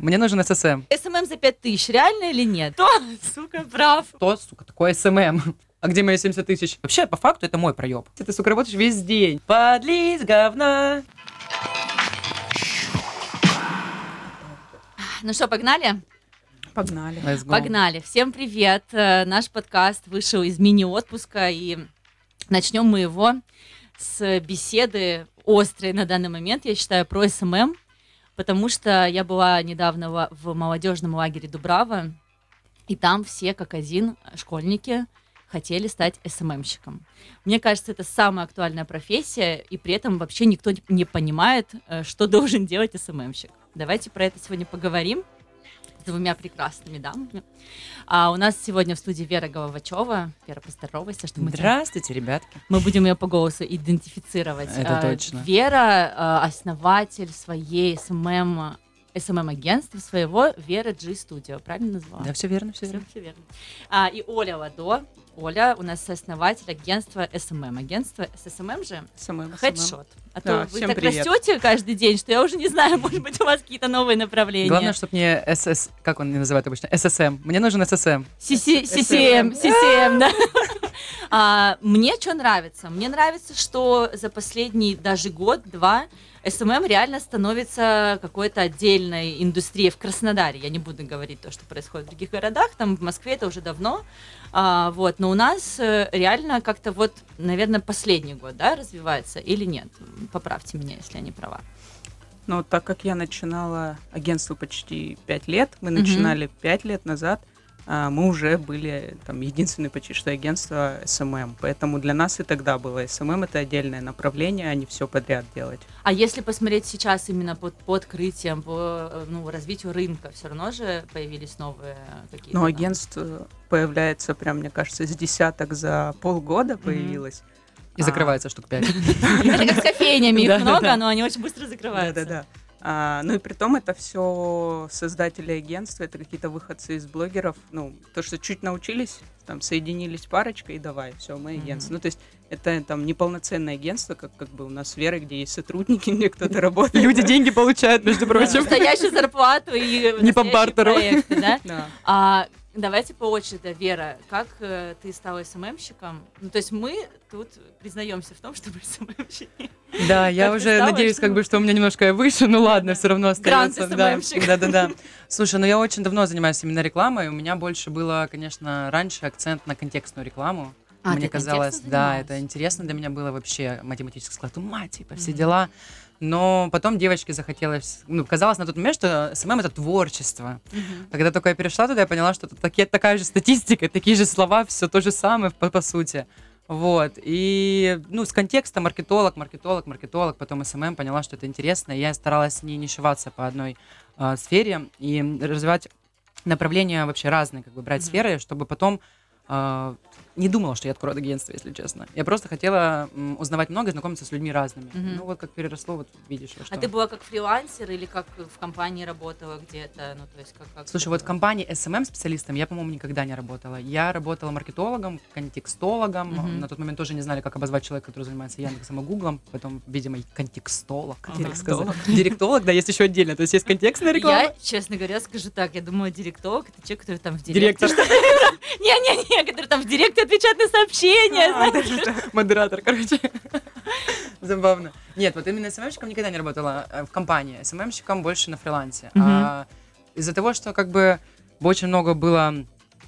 Мне нужен SSM. SMM за 5000 реально или нет? Кто, сука, прав? Что, сука, такое SMM? А где мои 70 тысяч? Вообще, по факту, это мой проеб. Ты, сука, работаешь весь день. Подлить говна. Ну что, погнали? Погнали. Let's go. Погнали. Всем привет. Э, Наш подкаст вышел из мини-отпуска, и начнем мы его с беседы острой на данный момент, я считаю, про SMM, потому что я была недавно в- молодежном лагере Дубрава, и там все как один школьники хотели стать SMM щиком. Мне кажется, это самая актуальная профессия, и при этом вообще никто не понимает, э, что должен делать SMM щик. Давайте про это сегодня поговорим двумя прекрасными дамами. А у нас сегодня в студии Вера Головачева. Вера, поздоровайся, что мы, тебя- Здравствуйте, ребятки. мы будем ее по голосу идентифицировать. Это А, точно. Вера а, основатель своей SMM, СММ-агентства своего Вера G Studio. Правильно назвала? Да, все верно, все Всё, верно. всё верно. А, и Оля Ладо. Оля у нас основатель агентства СММ. Агентство с СММ же СММ, Хедшот. А Да, то вы так привет. растете каждый день, что я уже не знаю, может быть, у вас какие-то новые направления. Главное, чтобы мне СС... Как он называет обычно? ССМ. Мне нужен ССМ. CC С- CCM, SMM. CCM, да. А, Мне что нравится? Мне нравится, что за последний даже год-два СММ реально становится какой-то отдельной индустрией в Краснодаре. Я не буду говорить то, что происходит в других городах, там в Москве это уже давно. А, вот, но у нас э, реально как-то вот, наверное, последний год, да, развивается или нет? Поправьте меня, если я не права. Но так как я начинала агентство почти 5 лет, мы начинали 5 лет назад, мы уже были там единственное почти что агентство СММ. Поэтому для нас и тогда было СММ это отдельное направление, а не все подряд делать. А если посмотреть сейчас именно под, по открытиям, по ну, развитию рынка, все равно же появились новые какие-то... Но да? агентств э, появляется прям, мне кажется, с десяток за полгода появилось. И А, закрывается штук 5. Это как с кофейнями, их Да, много, да. но они очень быстро закрываются. Да-да-да. А, ну и при том это все создатели агентства, это какие-то выходцы из блогеров, ну, то, что чуть научились, там, соединились парочкой и давай, все, мы агентство. Ну, то есть это там неполноценное агентство, как, как бы у нас с Верой, где есть сотрудники, где кто-то работает. Люди деньги получают, между прочим. Настоящую зарплату и Не по бартеру. проекты, да? Да. А, давайте по очереди, Вера, как э, ты стала СММщиком? Ну, то есть мы тут признаемся в том, что мы СММщики. Да, я уже стала, надеюсь, что как бы, что у меня немножко выше, ну ладно, все равно остается. Да, да, да, да. Слушай, ну я очень давно занимаюсь именно рекламой. У меня больше было, конечно, раньше акцент на контекстную рекламу. А, Мне казалось, да, это интересно для меня было вообще математический склад ума, типа, все дела. Но потом девочке захотелось, ну, казалось на тот момент, что СММ это творчество. Мгм. Когда только я перешла туда, я поняла, что это таки- такая же статистика, такие же слова, все то же самое, по, по сути. Вот. И, ну, с контекста маркетолог, маркетолог, маркетолог, потом СММ, поняла, что это интересно. И я старалась не, шиваться по одной а, сфере и развивать направления вообще разные, как бы брать Мгм. сферы, чтобы потом а, не думала, что я открою агентство, если честно. Я просто хотела м, узнавать много и знакомиться с людьми разными. Мгм. Ну, вот как переросло, вот видишь. во А что. ты была как фрилансер или как в компании работала где-то? Ну, то есть как... как Слушай, это вот в было? компании SMM специалистом я, по-моему, никогда не работала. Я работала маркетологом, контекстологом. Мгм. На тот момент тоже не знали, как обозвать человека, который занимается Яндексом и Гуглом. Потом, видимо, и контекстолог, как Ага. так сказать. Директолог, да, есть еще отдельно. То есть есть контекстная реклама. Я, честно говоря, скажу так, я думаю, директолог это человек, который там в Директор. директе. Не-не-не, который там в директе отвечает на сообщения. А, знаешь. Модератор, короче. Забавно. Нет, вот именно СММщиком никогда не работала э, в компании. СММщиком больше на фрилансе. Мгм. А из-за того, что как бы очень много было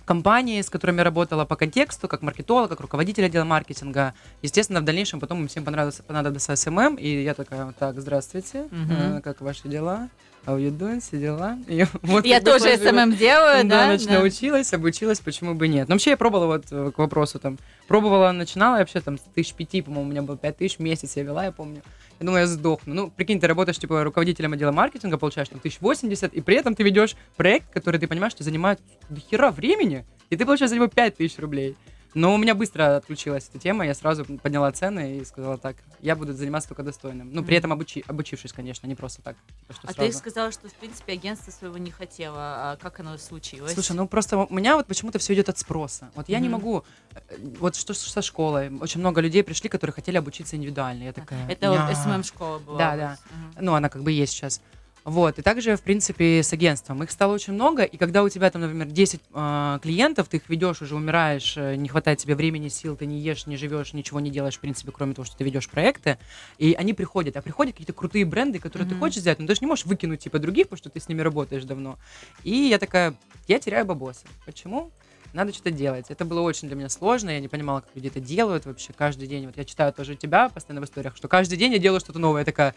компаний, с которыми я работала по контексту, как маркетолог, как руководитель отдела маркетинга. Естественно, в дальнейшем потом им всем понравился, понадобился СММ, и я такая, так, здравствуйте, э, как ваши дела? Doing? Все дела? И вот Я как бы тоже сложилось. СММ делаю, Да, да? значит, да. научилась, обучилась, почему бы нет. Но вообще я пробовала вот э, к вопросу там, пробовала, начинала я вообще там с тысяч пяти, по-моему, у меня было пять тысяч в месяц я вела, я помню. Я думаю, я сдохну. Ну, прикинь, ты работаешь, типа, руководителем отдела маркетинга, получаешь там тысяч восемьдесят, и при этом ты ведешь проект, который ты понимаешь, что занимает до хера времени, и ты получаешь за него пять тысяч рублей. Но у меня быстро отключилась эта тема, я сразу подняла цены и сказала так, я буду заниматься только достойным. Ну, при этом обучи, обучившись, конечно, не просто так. типа, что А ты сразу. сказала, что, в принципе, агентство своего не хотела. А как оно случилось? Слушай, ну просто у меня вот почему-то все идет от спроса. Вот я не Мгм. могу, э, вот что что со школой, очень много людей пришли, которые хотели обучиться индивидуально. Я такая, Это вот. СММ-школа была. Да, да. Ну, она как бы есть сейчас. Вот, и также, в принципе, с агентством. Их стало очень много, и когда у тебя там, например, 10 э, клиентов, ты их ведешь, уже умираешь, э, не хватает тебе времени, сил, ты не ешь, не живешь, ничего не делаешь, в принципе, кроме того, что ты ведешь проекты, и они приходят, а приходят какие-то крутые бренды, которые ты Мгм. хочешь взять, но ты же не можешь выкинуть, типа, других, потому что ты с ними работаешь давно. И я такая, я теряю бабосы. Почему? Надо что-то делать. Это было очень для меня сложно, я не понимала, как люди это делают вообще каждый день. Вот я читаю тоже у тебя постоянно в историях, что каждый день я делаю что-то новое. Я такая,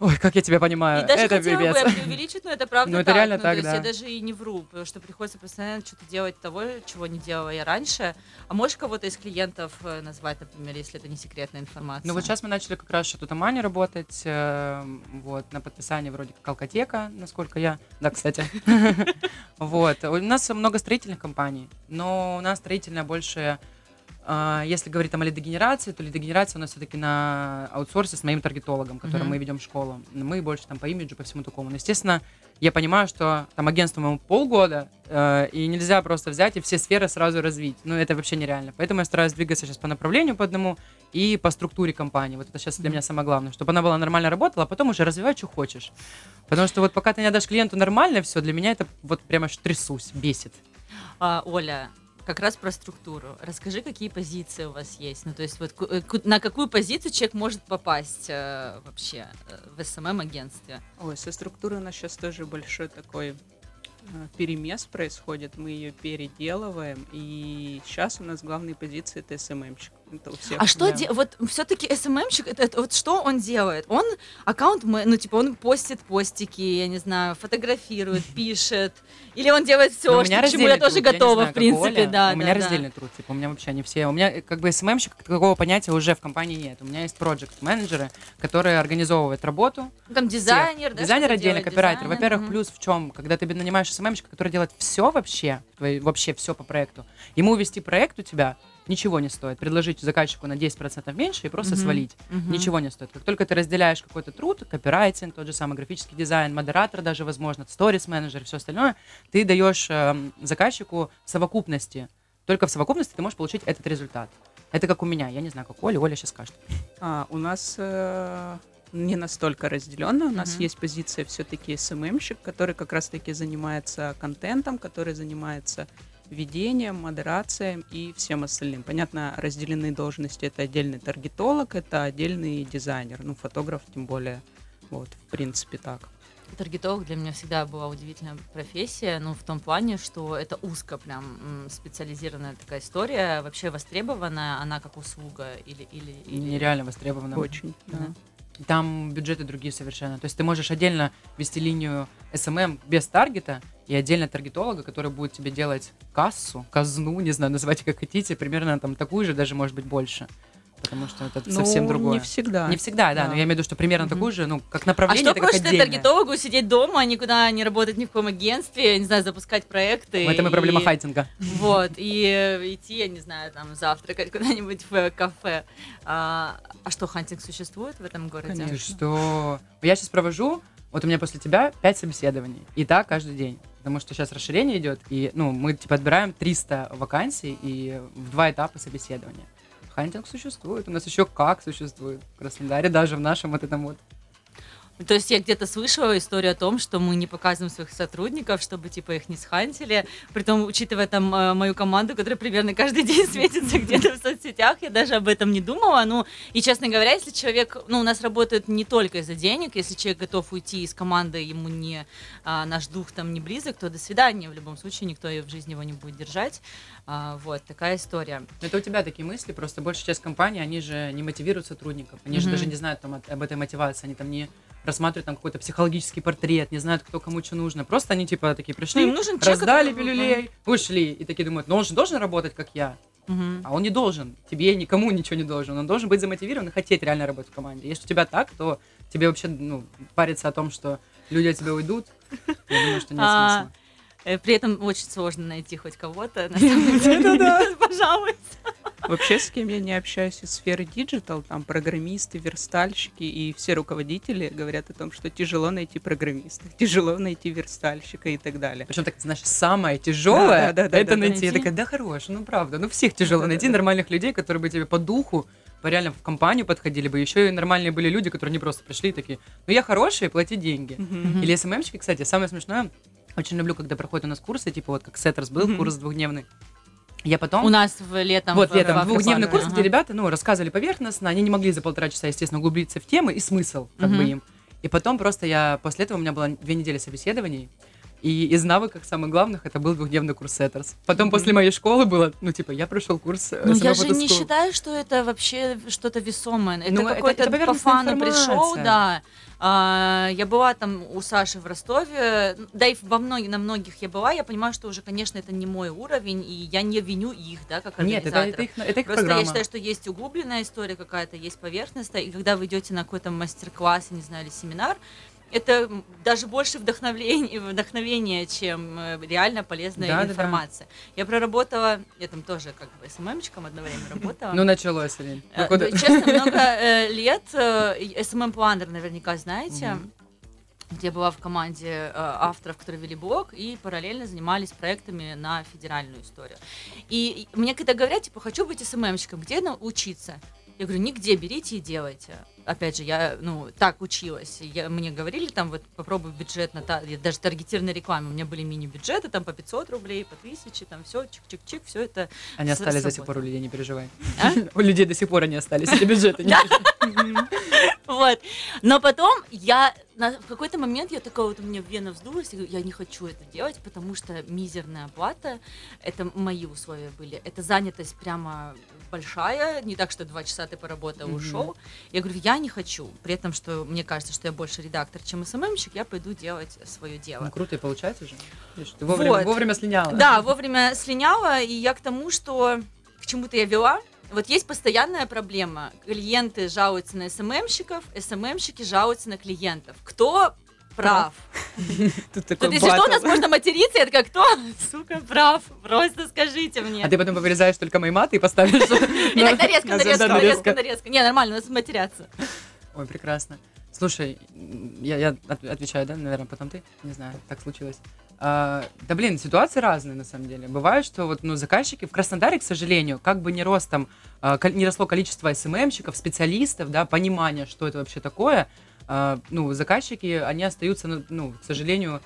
ой, как я тебя понимаю, И даже это хотела пипец. бы преувеличить, но это правда Ну, это так. реально Ну, так, то есть да. я даже и не вру, потому что приходится постоянно что-то делать того, чего не делала я раньше. А можешь кого-то из клиентов э, назвать, например, если это не секретная информация? Ну вот сейчас мы начали как раз что-то Мани работать, э, вот, на подписании вроде как Алкотека, насколько я, да, кстати. Вот, у нас много строительных компаний, но у нас строительная больше, если говорить там о лидогенерации, то лидогенерация у нас все-таки на аутсорсе с моим таргетологом, которым Мгм. мы ведем школу. Мы больше там по имиджу, по всему такому. Но, естественно, я понимаю, что там агентству моему полгода, э, и нельзя просто взять и все сферы сразу развить. Ну, это вообще нереально. Поэтому я стараюсь двигаться сейчас по направлению по одному и по структуре компании. Вот это сейчас для меня самое главное, чтобы она была нормально работала, а потом уже развивай, что хочешь. Потому что вот пока ты не отдашь клиенту нормально все, для меня это вот прямо аж трясусь, бесит. А, Оля, как раз про структуру. Расскажи, какие позиции у вас есть. Ну, то есть, вот э, на какую позицию человек может попасть э, вообще э, в СММ-агентстве? Ой, со структурой у нас сейчас тоже большой такой э, перемес происходит, мы ее переделываем, и сейчас у нас главные позиции это СММщик. Это у всех. А что да. де- вот все-таки СММщик, это, это вот что он делает? Он аккаунт, ну типа он постит постики, я не знаю, фотографирует, пишет, или он делает все, Ну, у меня к чему я тоже труд, готова, знаю, в принципе, Оля, да. У меня да, да. раздельный труд, типа, у меня вообще не все. У меня как бы СММщик, такого понятия уже в компании нет. У меня есть проект менеджеры которые организовывают работу. Ну, Там дизайнер, да? Дизайнер отдельно, копирайтер. Во-первых, мгм. плюс в чем, когда ты нанимаешь СММщика, который делает все вообще, вообще все по проекту, ему вести проект у тебя ничего не стоит. Предложить заказчику на 10% меньше и просто Мгм. свалить. Мгм. Ничего не стоит. Как только ты разделяешь какой-то труд, копирайтинг, тот же самый графический дизайн, модератор даже, возможно, сторис менеджер, все остальное, ты даешь эм, заказчику в совокупности. Только в совокупности ты можешь получить этот результат. Это как у меня. Я не знаю, как у Оли. Оля сейчас скажет. А, у нас э, не настолько разделенно. У нас Мгм. есть позиция все-таки СММщик, который как раз-таки занимается контентом, который занимается ведением, модерацией и всем остальным. Понятно, разделены должности. Это отдельный таргетолог, это отдельный дизайнер, ну, фотограф тем более. Вот, в принципе, так. Таргетолог для меня всегда была удивительная профессия, ну, в том плане, что это узко прям специализированная такая история, вообще востребованная, она как услуга или... или, или... Нереально востребовано. Очень, да. Мгм. Там бюджеты другие совершенно. То есть ты можешь отдельно вести линию SMM без таргета и отдельно таргетолога, который будет тебе делать кассу, казну, не знаю, называйте как хотите, примерно там такую же, даже может быть больше. Потому что это совсем Ну, другое. Не всегда. Не всегда, да, Да. но я имею в виду, что примерно Мгм. такую же, ну, как А направление, что это как проще таргетологу сидеть дома, никуда не работать ни в каком агентстве, не знаю, запускать проекты? В этом и проблема и- хантинга. Вот, и э, идти, я не знаю, там, завтракать куда-нибудь в э, кафе. А, а что, хантинг существует в этом городе? Конечно. Что? Я сейчас провожу, вот у меня после тебя 5 собеседований. И так каждый день. Потому что сейчас расширение идет, и ну, мы типа отбираем 300 вакансий и в два этапа собеседования. Хантинг существует, у нас еще как существует в Краснодаре, даже в нашем вот этом вот. То есть я где-то слышала историю о том, что мы не показываем своих сотрудников, чтобы типа их не схантили. Притом, учитывая там э, мою команду, которая примерно каждый день светится где-то в соцсетях, я даже об этом не думала. Ну, и честно говоря, если человек, ну, у нас работает не только из-за денег, если человек готов уйти из команды, ему не а, наш дух там не близок, то до свидания. В любом случае никто в жизни его не будет держать. А, вот такая история. Это у тебя такие мысли, просто большая часть компаний, они же не мотивируют сотрудников, они же Мгм. даже не знают там, об этой мотивации, они там не рассматривают там какой-то психологический портрет, не знают, кто кому что нужно. Просто они типа такие пришли, Ну, им нужен человек, раздали который- пилюлей, ушли. И такие думают, ну он же должен работать, как я. Мгм. А он не должен. Тебе никому ничего не должен. Он должен быть замотивирован и хотеть реально работать в команде. Если у тебя так, то тебе вообще ну, париться о том, что люди от тебя уйдут, я думаю, что нет А, смысла. Э, При этом очень сложно найти хоть кого-то. на самом деле. Пожалуйста. Вообще, с кем я не общаюсь из сферы диджитал, там программисты, верстальщики и все руководители говорят о том, что тяжело найти программиста, тяжело найти верстальщика и так далее. Причем так, знаешь, самое тяжелое Да, да, да, это да, да. найти. Я такая, да хорош, ну правда, ну всех тяжело Да, да, найти да. нормальных людей, которые бы тебе по духу бы реально в компанию подходили бы, еще и нормальные были люди, которые не просто пришли и такие, ну я хороший, плати деньги. Мгм. Или СММщики, кстати, самое смешное, очень люблю, когда проходят у нас курсы, типа вот как Сеттерс был, Мгм. курс двухдневный. Я потом... У нас в летом... вот в- летом в двухдневный курс, Ага. где ребята, ну, рассказывали поверхностно, они не могли за полтора часа, естественно, углубиться в темы и смысл, как Мгм. бы им. И потом просто я, после этого у меня было две недели собеседований, и из навыков самых главных это был двухдневный курс Сеттерс. Потом Мгм. после моей школы было, ну, типа, я прошел курс э, Ну, я же не School. считаю, что это вообще что-то весомое. Это Ну, это- какой-то это по поверхностная фану пришел, информация. да. А, я была там у Саши в Ростове, да и во многих, на многих я была, я понимаю, что уже, конечно, это не мой уровень, и я не виню их, да, как Нет, это, организаторов. это их, это их Просто программа. я считаю, что есть углубленная история какая-то, есть поверхностная, и когда вы идете на какой-то мастер-класс, не знаю, или семинар, это даже больше вдохновления, вдохновения чем э, реально полезная Да-да-да. информация. Я проработала, я там тоже как бы СММщиком одно время работала. Ну, началось, Алин. Э, Ну, Честно, много э, лет SMM Planner наверняка знаете, где была в команде э, авторов, которые вели блог, и параллельно занимались проектами на федеральную историю. И и мне когда говорят, типа, хочу быть СММщиком, где научиться? Я говорю, нигде, берите и делайте. Опять же, я, ну, так училась. Я, мне говорили, там, вот, попробуй бюджет на... та- даже таргетированной рекламе. У меня были мини-бюджеты, там, по 500 рублей, по 1000, там, все, чик-чик-чик, все это Они остались до сих пор у людей, не переживай. А? У людей до сих пор они остались, эти бюджеты. Вот. Но потом я на- в какой-то момент я такая вот у меня вена вздулась, и говорю, я не хочу это делать, потому что мизерная оплата, это мои условия были. Это занятость прямо большая, не так, что два часа ты поработал, Мгм. ушел. Я говорю, я не хочу. При этом, что мне кажется, что я больше редактор, чем СММщик, я пойду делать свое дело. Ну, круто и получается же. Видишь, Ты вовремя Вот. вовремя слиняла. Да, вовремя слиняла, и я к тому, что к чему-то я вела. Вот есть постоянная проблема. Клиенты жалуются на СММщиков, СММщики жалуются на клиентов. Кто прав? Тут такой Тут, если что, у нас можно материться, я такая, кто, сука, прав? Просто скажите мне. А ты потом вырезаешь только мои маты и поставишь. И так нарезка, на- нарезка, нарезка, нарезка. Не, нормально, у нас матерятся. Ой, прекрасно. Слушай, я, я от- отвечаю, да, наверное, потом ты? Не знаю, так случилось. А, да блин, ситуации разные на самом деле. Бывает, что вот, ну, заказчики в Краснодаре, к сожалению, как бы не ростом, а, кол- не росло количество СММщиков, специалистов, да, понимания, что это вообще такое, а, ну, заказчики, они остаются, ну, ну, к сожалению,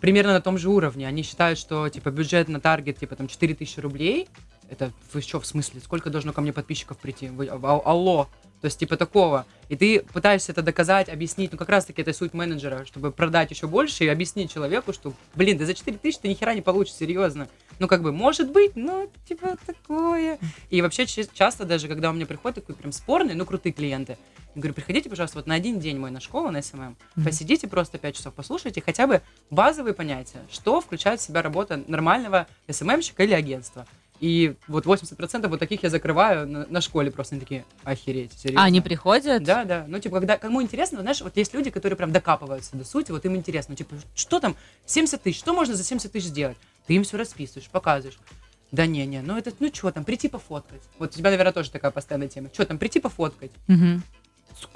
примерно на том же уровне. Они считают, что, типа, бюджет на таргет, типа, там, 4000 рублей, это вы что, в смысле, сколько должно ко мне подписчиков прийти? Вы, а- алло, то есть, типа, такого. И ты пытаешься это доказать, объяснить. Ну, как раз-таки это суть менеджера, чтобы продать еще больше и объяснить человеку, что, блин, да за 4 тысячи ты ни хера не получишь, серьезно. Ну, как бы, может быть, но, типа, такое. И вообще, ча- часто даже, когда у меня приходят такие прям спорные, ну, крутые клиенты, я говорю, приходите, пожалуйста, вот на один день мой на школу, на СММ, Мгм. посидите просто 5 часов, послушайте хотя бы базовые понятия, что включает в себя работа нормального СММщика или агентства. И вот 80% вот таких я закрываю на, на школе просто. Они такие, охереть, серьезно. А, они приходят? Да, да. Ну, типа, когда кому интересно, знаешь, вот есть люди, которые прям докапываются до сути, вот им интересно, ну, типа, что там, 70 тысяч, что можно за 70 тысяч сделать? Ты им все расписываешь, показываешь. Да не, не, ну это, ну что там, прийти пофоткать. Вот у тебя, наверное, тоже такая постоянная тема. Что там, прийти пофоткать? Мгм.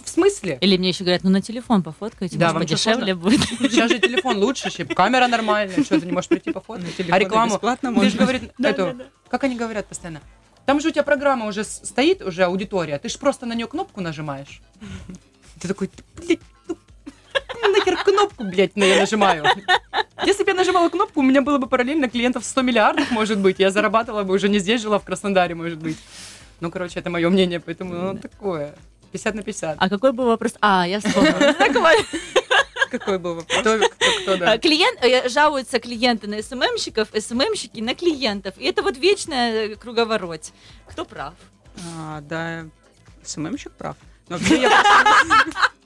В смысле? Или мне еще говорят, ну на телефон пофоткайте, Да, может, подешевле будет. Сейчас же телефон лучше, щи- камера нормальная, что ты не можешь прийти пофоткать? А рекламу? бесплатно Ты же говорит, эту, как они говорят постоянно, там же у тебя программа уже стоит, уже аудитория, ты же просто на нее кнопку нажимаешь. Ты такой, «Да, блядь, ну, нахер кнопку, блядь, на я нажимаю. Если бы я нажимала кнопку, у меня было бы параллельно клиентов 100 миллиардов, может быть, я зарабатывала бы уже не здесь, жила в Краснодаре, может быть. Ну, короче, это мое мнение, поэтому ну, такое. 50 на 50. А какой был вопрос? А, я вспомнила. Какой был вопрос? Кто, кто, кто, да. А, Клиент, э, жалуются клиенты на СММщиков, СММщики на клиентов. И это вот вечная круговорот. Кто прав? А, да, СММщик прав. Но вообще я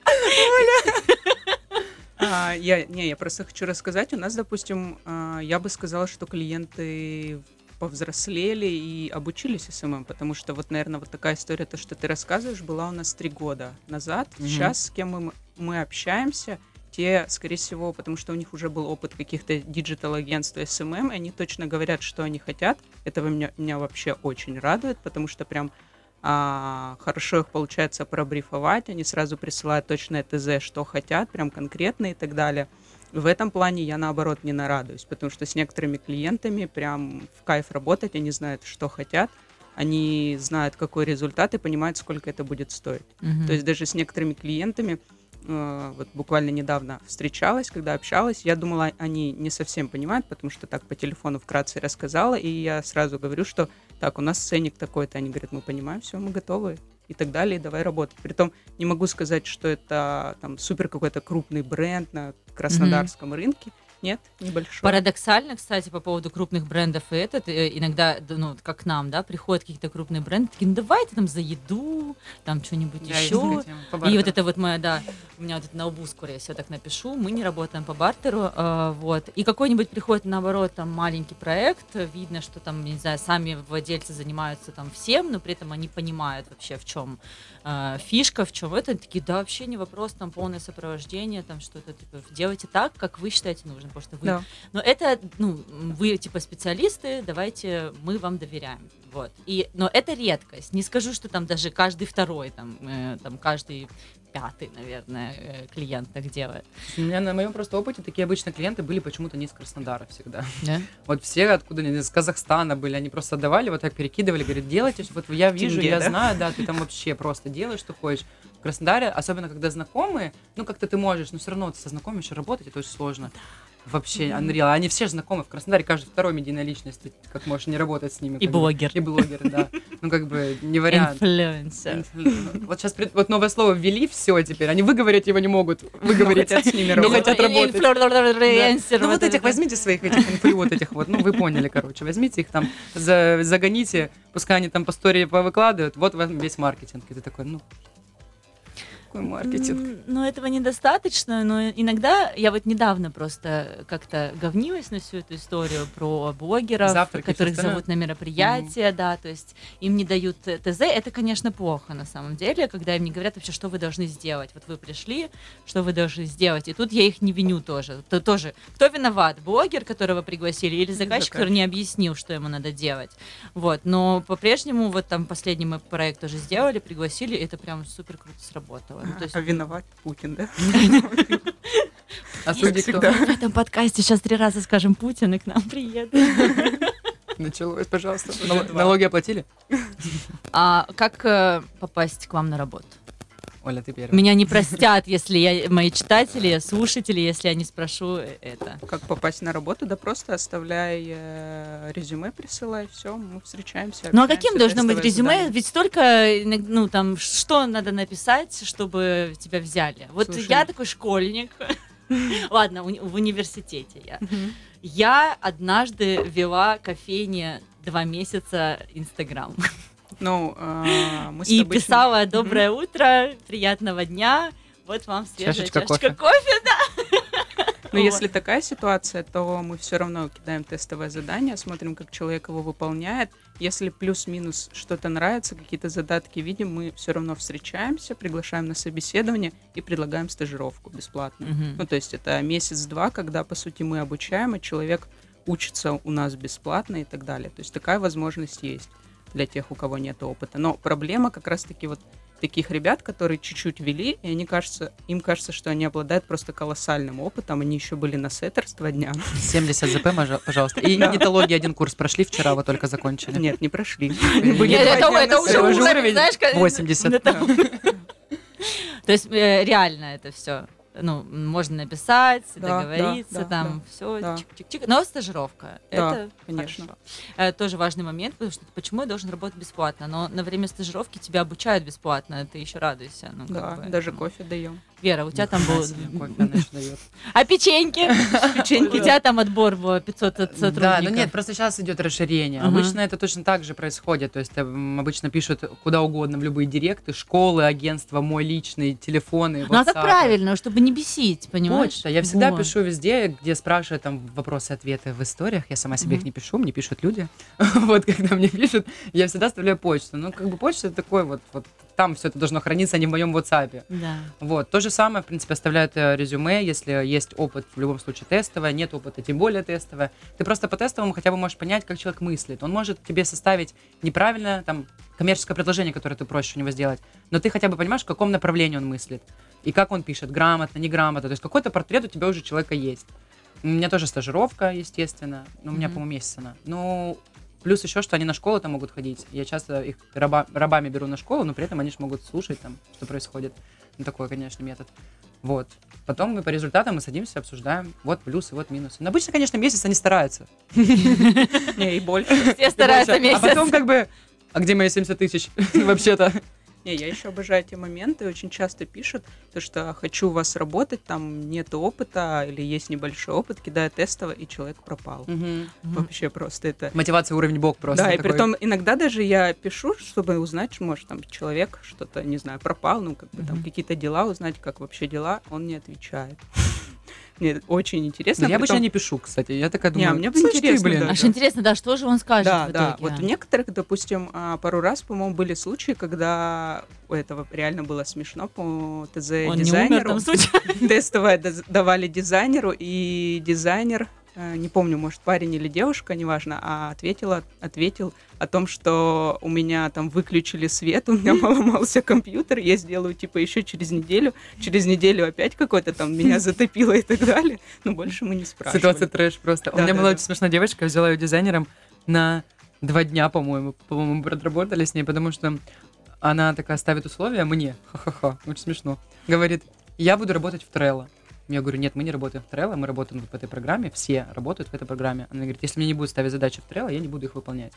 А, я, не, я просто хочу рассказать. У нас, допустим, а, я бы сказала, что клиенты повзрослели и обучились СММ, потому что вот, наверное, вот такая история, то, что ты рассказываешь, была у нас три года назад. Мгм. Сейчас с кем мы, мы общаемся, те, скорее всего, потому что у них уже был опыт каких-то диджитал-агентств и они точно говорят, что они хотят. Это меня, меня вообще очень радует, потому что прям а, хорошо их получается пробрифовать, они сразу присылают точное ТЗ, что хотят, прям конкретно и так далее. В этом плане я, наоборот, не нарадуюсь, потому что с некоторыми клиентами прям в кайф работать, они знают, что хотят, они знают, какой результат и понимают, сколько это будет стоить. Мгм. То есть даже с некоторыми клиентами, э, вот буквально недавно встречалась, когда общалась, я думала, они не совсем понимают, потому что так по телефону вкратце рассказала, и я сразу говорю, что так, у нас ценник такой-то. Они говорят, мы понимаем, все, мы готовы и так далее, давай работать. Притом не могу сказать, что это там супер какой-то крупный бренд на краснодарском рынке. Нет, небольшой. Парадоксально, кстати, по поводу крупных брендов и этот, э, иногда, да, ну, как к нам, да, приходят какие-то крупные бренды, такие, ну, давайте там за еду, там что-нибудь Да, еще. И вот это вот моя, да, у меня вот это на лбу скоро я все так напишу, мы не работаем по бартеру, э, вот. И какой-нибудь приходит, наоборот, там маленький проект, видно, что там, не знаю, сами владельцы занимаются там всем, но при этом они понимают вообще, в чем э, фишка, в чем это, Они такие, да, вообще не вопрос, там полное сопровождение, там что-то, типа, делайте так, как вы считаете нужным, потому что вы Да. но это, ну, вы типа специалисты, давайте мы вам доверяем. Вот. И, но это редкость. Не скажу, что там даже каждый второй, там, э, там каждый пятый, наверное, э, клиент так делает. У меня на моем просто опыте такие обычно клиенты были почему-то не из Краснодара всегда. Да? Вот все откуда из Казахстана были, они просто давали, вот так перекидывали, говорят, делайте, вот я вижу, Тенге, я да? знаю, да, ты там вообще просто делаешь, что хочешь. В Краснодаре, особенно когда знакомые, ну как-то ты можешь, но все равно ты со знакомыми еще работать, это очень сложно. Вообще, Unreal. Они все же знакомы в Краснодаре, каждый второй медийная личность, ты как можешь не работать с ними. И бы. блогер. И блогер, да. Ну как бы не вариант. Инфлюенсер. Вот сейчас вот новое слово ввели, все теперь. Они выговорить его не могут. Выговорить. хотят с ними Но работать. хотят работать. Инфлюенсер. Ну вот этих возьмите своих этих инфлю, вот этих вот, ну вы поняли, короче, возьмите их там, за- загоните, пускай они там по истории повыкладывают, вот вам весь маркетинг. И ты такой, ну, какой маркетинг? М, Ну, этого недостаточно, но иногда я вот недавно просто как-то говнилась на всю эту историю про блогеров, Завтраки, которых зовут на мероприятия, да, то есть им не дают ТЗ. Это, конечно, плохо на самом деле, когда им не говорят вообще, что вы должны сделать. Вот вы пришли, что вы должны сделать. И тут я их не виню тоже. То, тоже. Кто виноват? Блогер, которого пригласили, или заказчик, который не объяснил, что ему надо делать? Вот. Но по-прежнему вот там последний мы проект тоже сделали, пригласили, и это прям супер круто сработало. Ну, то есть А виноват Путин, да? А судьи кто? в этом подкасте сейчас три раза скажем Путин, и к нам приедут. Началось, пожалуйста. Налоги оплатили? А как э, попасть к вам на работу? Оля, ты первая. Меня не простят, если я, мои читатели, слушатели, если я не спрошу это. Как попасть на работу? Да просто оставляй э, резюме, присылай, все, мы встречаемся. Ну а каким должно быть резюме? задание. Ведь столько, э, ну там, что надо написать, чтобы тебя взяли? Вот Слушай. я такой школьник. Ладно, уни- в университете я. Я однажды вела кофейне два месяца Инстаграм. Ну, э, мы с И тобой писала «Доброе утро, приятного дня, вот вам свежая Чашечка чашечка, кофе». кофе». да. Но Вот. если такая ситуация, то мы все равно кидаем тестовое задание, смотрим, как человек его выполняет. Если плюс-минус что-то нравится, какие-то задатки видим, мы все равно встречаемся, приглашаем на собеседование и предлагаем стажировку бесплатно. Мгм. Ну, то есть это месяц-два, когда, по сути, мы обучаем, а человек учится у нас бесплатно и так далее. То есть такая возможность есть для тех, у кого нет опыта. Но проблема как раз-таки вот таких ребят, которые чуть-чуть вели, и они кажется, им кажется, что они обладают просто колоссальным опытом. Они еще были на сеттерс два дня. 70 ЗП, пожалуйста. И нетологии один курс прошли вчера, вы только закончили. Нет, не прошли. Это, уже уровень, уровень знаешь, как- 80. это- То есть э, реально это все. Ну, можно написать, Да, договориться, да, да, там да, все, да. чик-чик-чик. Но стажировка. Да, это конечно. хорошо. Э, тоже важный момент, потому что почему я должен работать бесплатно? Но на время стажировки тебя обучают бесплатно, ты еще радуйся. Ну, как Да, бы, даже ну. кофе даем. Вера, у тебя там был... А печеньки? Печеньки. У тебя там отбор было 500 от сотрудников. Да, ну нет, просто сейчас идет расширение. Обычно это точно так же происходит. То есть м, обычно пишут куда угодно в любые директы, школы, агентства, мой личный, телефоны, Ну а так правильно, чтобы не бесить, понимаешь? Почта. Я всегда пишу везде, где спрашивают там вопросы-ответы в историях. Я сама себе их не пишу, мне пишут люди. Вот когда мне пишут, я всегда оставляю почту. Ну, как бы почта такой вот там все это должно храниться, а не в моем WhatsApp. Да. Вот, то же самое, в принципе, оставляют э, резюме, если есть опыт, в любом случае, тестовое, нет опыта, тем более тестовое. Ты просто по тестовому хотя бы можешь понять, как человек мыслит. Он может тебе составить неправильно, там, коммерческое предложение, которое ты просишь у него сделать, но ты хотя бы понимаешь, в каком направлении он мыслит, и как он пишет, грамотно, неграмотно. То есть какой-то портрет у тебя уже человека есть. У меня тоже стажировка, естественно, но у меня, Мгм. по-моему, месяц она. Ну, плюс еще, что они на школу там могут ходить. Я часто их раба- рабами беру на школу, но при этом они же могут слушать там, что происходит. Ну, такой, конечно, метод. Вот. Потом мы по результатам мы садимся, обсуждаем. Вот плюсы, вот минусы. Но обычно, конечно, месяц они стараются. Не, и больше. Все стараются А месяц. потом как бы... А где мои 70 тысяч? Вообще-то. Не, я еще обожаю эти моменты, очень часто пишут, то, что хочу у вас работать, там нет опыта или есть небольшой опыт, кидаю тестово, и человек пропал. Мгм. Вообще просто это... Мотивация уровень бог просто. да, и такой. при том иногда даже я пишу, чтобы узнать, может, там человек что-то, не знаю, пропал, ну, как бы там Мгм. какие-то дела, узнать, как вообще дела, он не отвечает. Мне очень интересно. Но я обычно том- не пишу, кстати. Я такая Не, думаю, а мне бы «Слышь ты, интересно, блин. да. Аж интересно, да, что же он скажет Да, в да. итоге? Вот в некоторых, допустим, а, пару раз, по-моему, были случаи, когда у этого реально было смешно по Он не умер в ТЗ-дизайнеру. том случае. Тестовое давали дизайнеру, и дизайнер, не помню, может, парень или девушка, неважно, а ответила, ответил о том, что у меня там выключили свет, у меня поломался компьютер, я сделаю типа еще через неделю, через неделю опять какой-то там меня затопило и так далее, но больше мы не спрашивали. Ситуация трэш просто. У Да, меня да, была да. очень смешная девочка, взяла ее дизайнером на два дня, по-моему. По-моему, мы отработали с ней, потому что она такая ставит условия мне. Ха-ха-ха, очень смешно. Говорит, я буду работать в Trello. Я говорю, нет, мы не работаем в Trello, мы работаем вот в этой программе, все работают в этой программе. Она говорит, если мне не будут ставить задачи в Trello, я не буду их выполнять.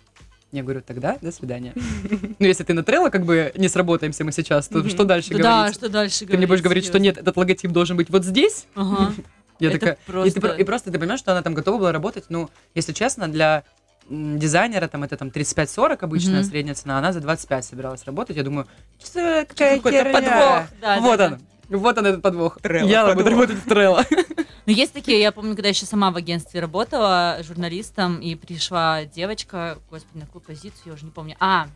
Я говорю, тогда до свидания. Ну, если ты на Trello как бы не сработаемся мы сейчас, то что дальше Да, говорить? что дальше Ты мне будешь говорить, что нет, этот логотип должен быть вот здесь? Я такая, и, просто- ты понимаешь, что она там готова была работать, ну, если честно, для дизайнера там это там 35-40 обычная Мгм. средняя цена, она за 25 собиралась работать. Я думаю, что какая Какой-то подвох. Да, вот да, он. Вот он этот подвох. Trello я буду подвох. работать в Trello. Ну, есть такие, я помню, когда еще сама в агентстве работала журналистом, и пришла девочка, господи, на какую позицию, я уже не помню. А,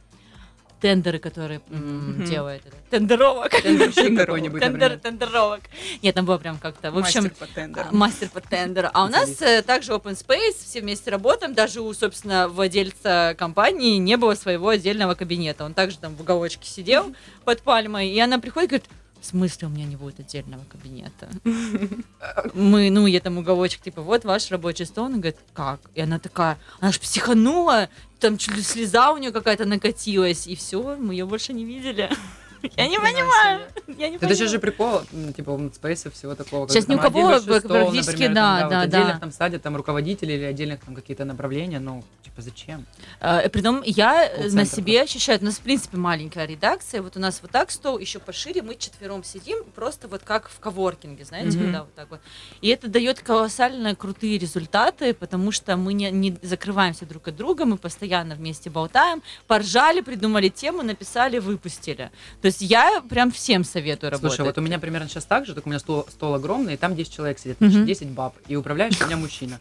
тендеры, которые м, это. Тендеровок. Тендерщик какой-нибудь, Тендер, например. тендеровок. Нет, там было прям как-то. В общем, Мастер по тендерам. а, мастер по тендеру. А у нас э, также open space, все вместе работаем. Даже у, собственно, владельца компании не было своего отдельного кабинета. Он также там в уголочке сидел под пальмой, и она приходит и говорит, в смысле у меня не будет отдельного кабинета? Мы, ну, я там уголочек, типа, вот ваш рабочий стол. Она говорит, как? И она такая, она ж психанула, там чуть ли слеза у нее какая-то накатилась, и все, мы ее больше не видели. Я не понимаю. Я не Это сейчас же прикол, типа, в спейсе всего такого. Сейчас ни у кого практически, да, да, да. Отдельных там садят там руководители или отдельных там какие-то направления, ну, типа, зачем? А, Притом я э, на себе ощущаю, у нас в принципе маленькая редакция, вот у нас вот так стол, еще пошире, мы четвером сидим, просто вот как в коворкинге, знаете, когда вот так вот. И это дает колоссально крутые результаты, потому что мы не, не закрываемся друг от друга, мы постоянно вместе болтаем, поржали, придумали тему, написали, выпустили. То есть я прям всем советую работать. Слушай, вот у меня примерно сейчас так же, только у меня стол, стол огромный, и там 10 человек сидит, значит, 10 баб, и управляющий у меня мужчина.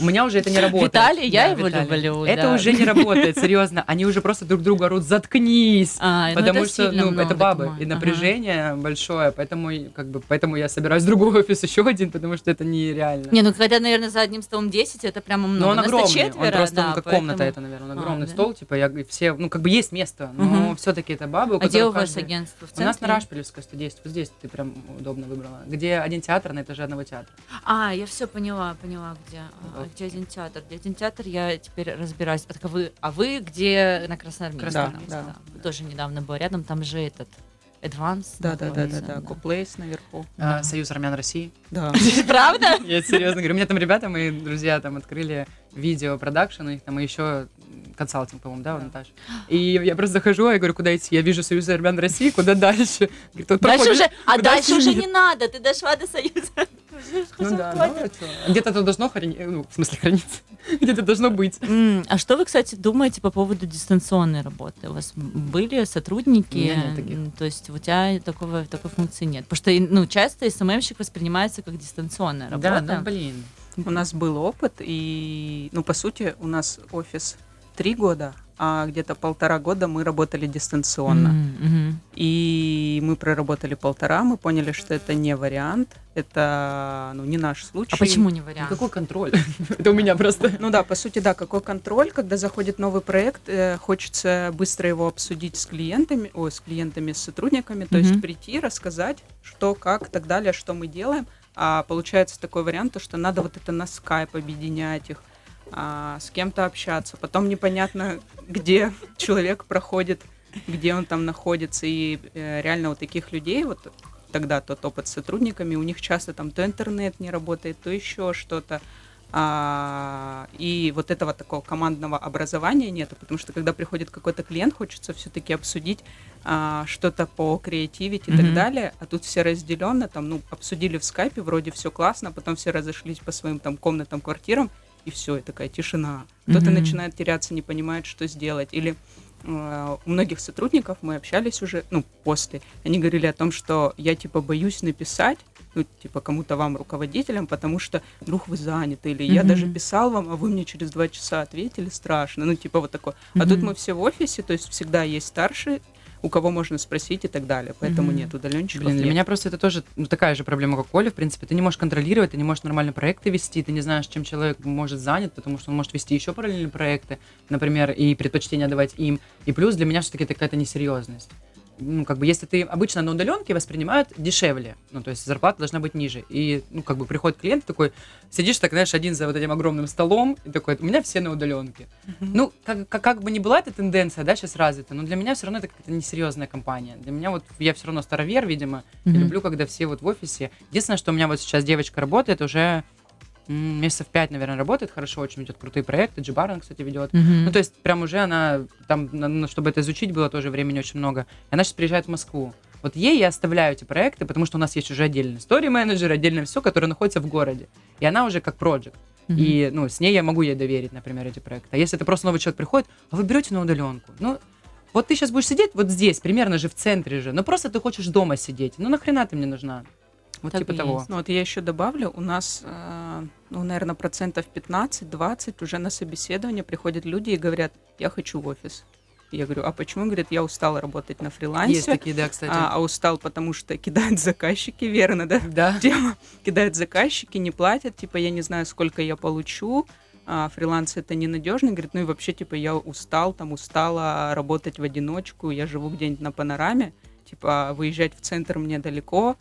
У меня уже это не работает. Виталий, я Да, его Виталий. люблю, Это да. уже не работает, серьезно. Они уже просто друг другу орут, заткнись. А, ну Потому это что, ну, это бабы, и Ага. напряжение большое, поэтому, как бы, поэтому я собираюсь в другой офис еще один, потому что это нереально. Не, ну когда, наверное, за одним столом 10, это прямо много. Но он Нас-то огромный, он четверо, просто да, ну, как комната поэтому- это, наверное, он А, огромный да? стол, типа, я и все, ну, как бы есть место, но Мгм. все-таки это бабы, у А где у вас каждый- агентство? В У нас на? Рашпилевской 110, вот здесь ты прям удобно выбрала. Где один театр на этаже одного театра. А, я все поняла, поняла, где. А, Вот. Где один театр? Где один театр, я теперь разбираюсь. А, так а вы, а вы где на Красноармейской? Красноармейской, там, да. Тоже недавно был рядом, там же этот Advance. Да, да, да, да, да. Коплейс наверху. А, Да. Союз армян России. Да. Правда? Я серьезно говорю, у меня там ребята, мои друзья, там открыли видео продакшн, у них там еще консалтинг, по-моему, да, Да. Наташи. И я просто захожу, я говорю, куда идти? Я вижу Союз армян России, куда дальше? Говорит, «Вот Дальше уже, а дальше дальше уже нет». не надо, ты дошла до Союза. Ну да, ну? Где-то это должно храниться, ну, в смысле храниться, где-то должно быть. М, А что вы, кстати, думаете по поводу дистанционной работы? У вас были сотрудники? Нет таких. М, То есть у тебя такого, такой функции нет? Потому что ну, часто СММщик воспринимается как дистанционная работа. Да, ну блин. У нас был опыт, и, ну, по сути, у нас офис три года, а где-то полтора года мы работали дистанционно. Мгм. И мы проработали полтора, мы поняли, что это не вариант, это, ну, не наш случай. А почему не Ну, вариант? Какой контроль? Это у меня просто. Ну да, по сути, да, какой контроль, когда заходит новый проект, э, хочется быстро его обсудить с клиентами, ой, с клиентами, с сотрудниками, то Мгм. есть прийти, рассказать, что, как, и так далее, что мы делаем. А получается такой вариант, то, что надо вот это на скайп объединять их. А, с кем-то общаться. Потом непонятно, где человек проходит, где он там находится. И э, реально вот таких людей, вот тогда тот опыт с сотрудниками, у них часто там то интернет не работает, то еще что-то. А, и вот этого такого командного образования нету, потому что когда приходит какой-то клиент, хочется все-таки обсудить а, что-то по креативить и Мгм. так далее, а тут все разделенно, там, ну, обсудили в скайпе, вроде все классно, потом все разошлись по своим там комнатам, квартирам, и все, и такая тишина. Кто-то Мгм. начинает теряться, не понимает, что сделать. Или э, у многих сотрудников мы общались уже, ну, после, они говорили о том, что я, типа, боюсь написать, ну, типа, кому-то вам, руководителям, потому что вдруг вы заняты, или я Мгм. даже писал вам, а вы мне через два часа ответили, страшно, ну, типа, вот такое. А тут мы все в офисе, то есть всегда есть старший, у кого можно спросить и так далее, поэтому Мгм. нет удаленщиков. Блин, для нет. меня просто это тоже ну, такая же проблема, как Оля, в принципе. Ты не можешь контролировать, ты не можешь нормально проекты вести, ты не знаешь, чем человек может занят, потому что он может вести еще параллельные проекты, например, и предпочтение давать им. И плюс для меня все-таки это какая-то несерьезность. Ну, как бы, если ты обычно на удаленке воспринимают дешевле, ну, то есть зарплата должна быть ниже. И, ну, как бы, приходит клиент такой, сидишь так, знаешь, один за вот этим огромным столом, и такой, у меня все на удаленке. Ну, как, как, как бы ни была эта тенденция, да, сейчас развита, но для меня все равно это какая-то несерьезная компания. Для меня вот, я все равно старовер, видимо, Мгм. люблю, когда все вот в офисе. Единственное, что у меня вот сейчас девочка работает, уже месяцев пять, наверное, работает хорошо, очень ведет крутые проекты, Джибар она, кстати, ведет. Мгм. Ну, то есть, прям уже она, там, чтобы это изучить, было тоже времени очень много. И она сейчас приезжает в Москву. Вот ей я оставляю эти проекты, потому что у нас есть уже отдельный стори-менеджер, отдельно все, которое находится в городе. И она уже как проект. И, ну, с ней я могу ей доверить, например, эти проекты. А если это просто новый человек приходит, а вы берете на удаленку. Ну, вот ты сейчас будешь сидеть вот здесь, примерно же в центре же, но просто ты хочешь дома сидеть. Ну, нахрена ты мне нужна? Вот Так типа того. есть. Ну вот я еще добавлю, у нас, э, ну, наверное, процентов 15-20 уже на собеседование приходят люди и говорят, я хочу в офис. Я говорю, а почему? Говорит, я устала работать на фрилансе. Есть такие, да, кстати. а, а устал, потому что кидают заказчики, верно, да? да. Тема. Кидают заказчики, не платят, типа, я не знаю, сколько я получу, а, фриланс это ненадежно, говорит, ну и вообще, типа, я устал, там, устала работать в одиночку, я живу где-нибудь на панораме, типа, выезжать в центр мне далеко,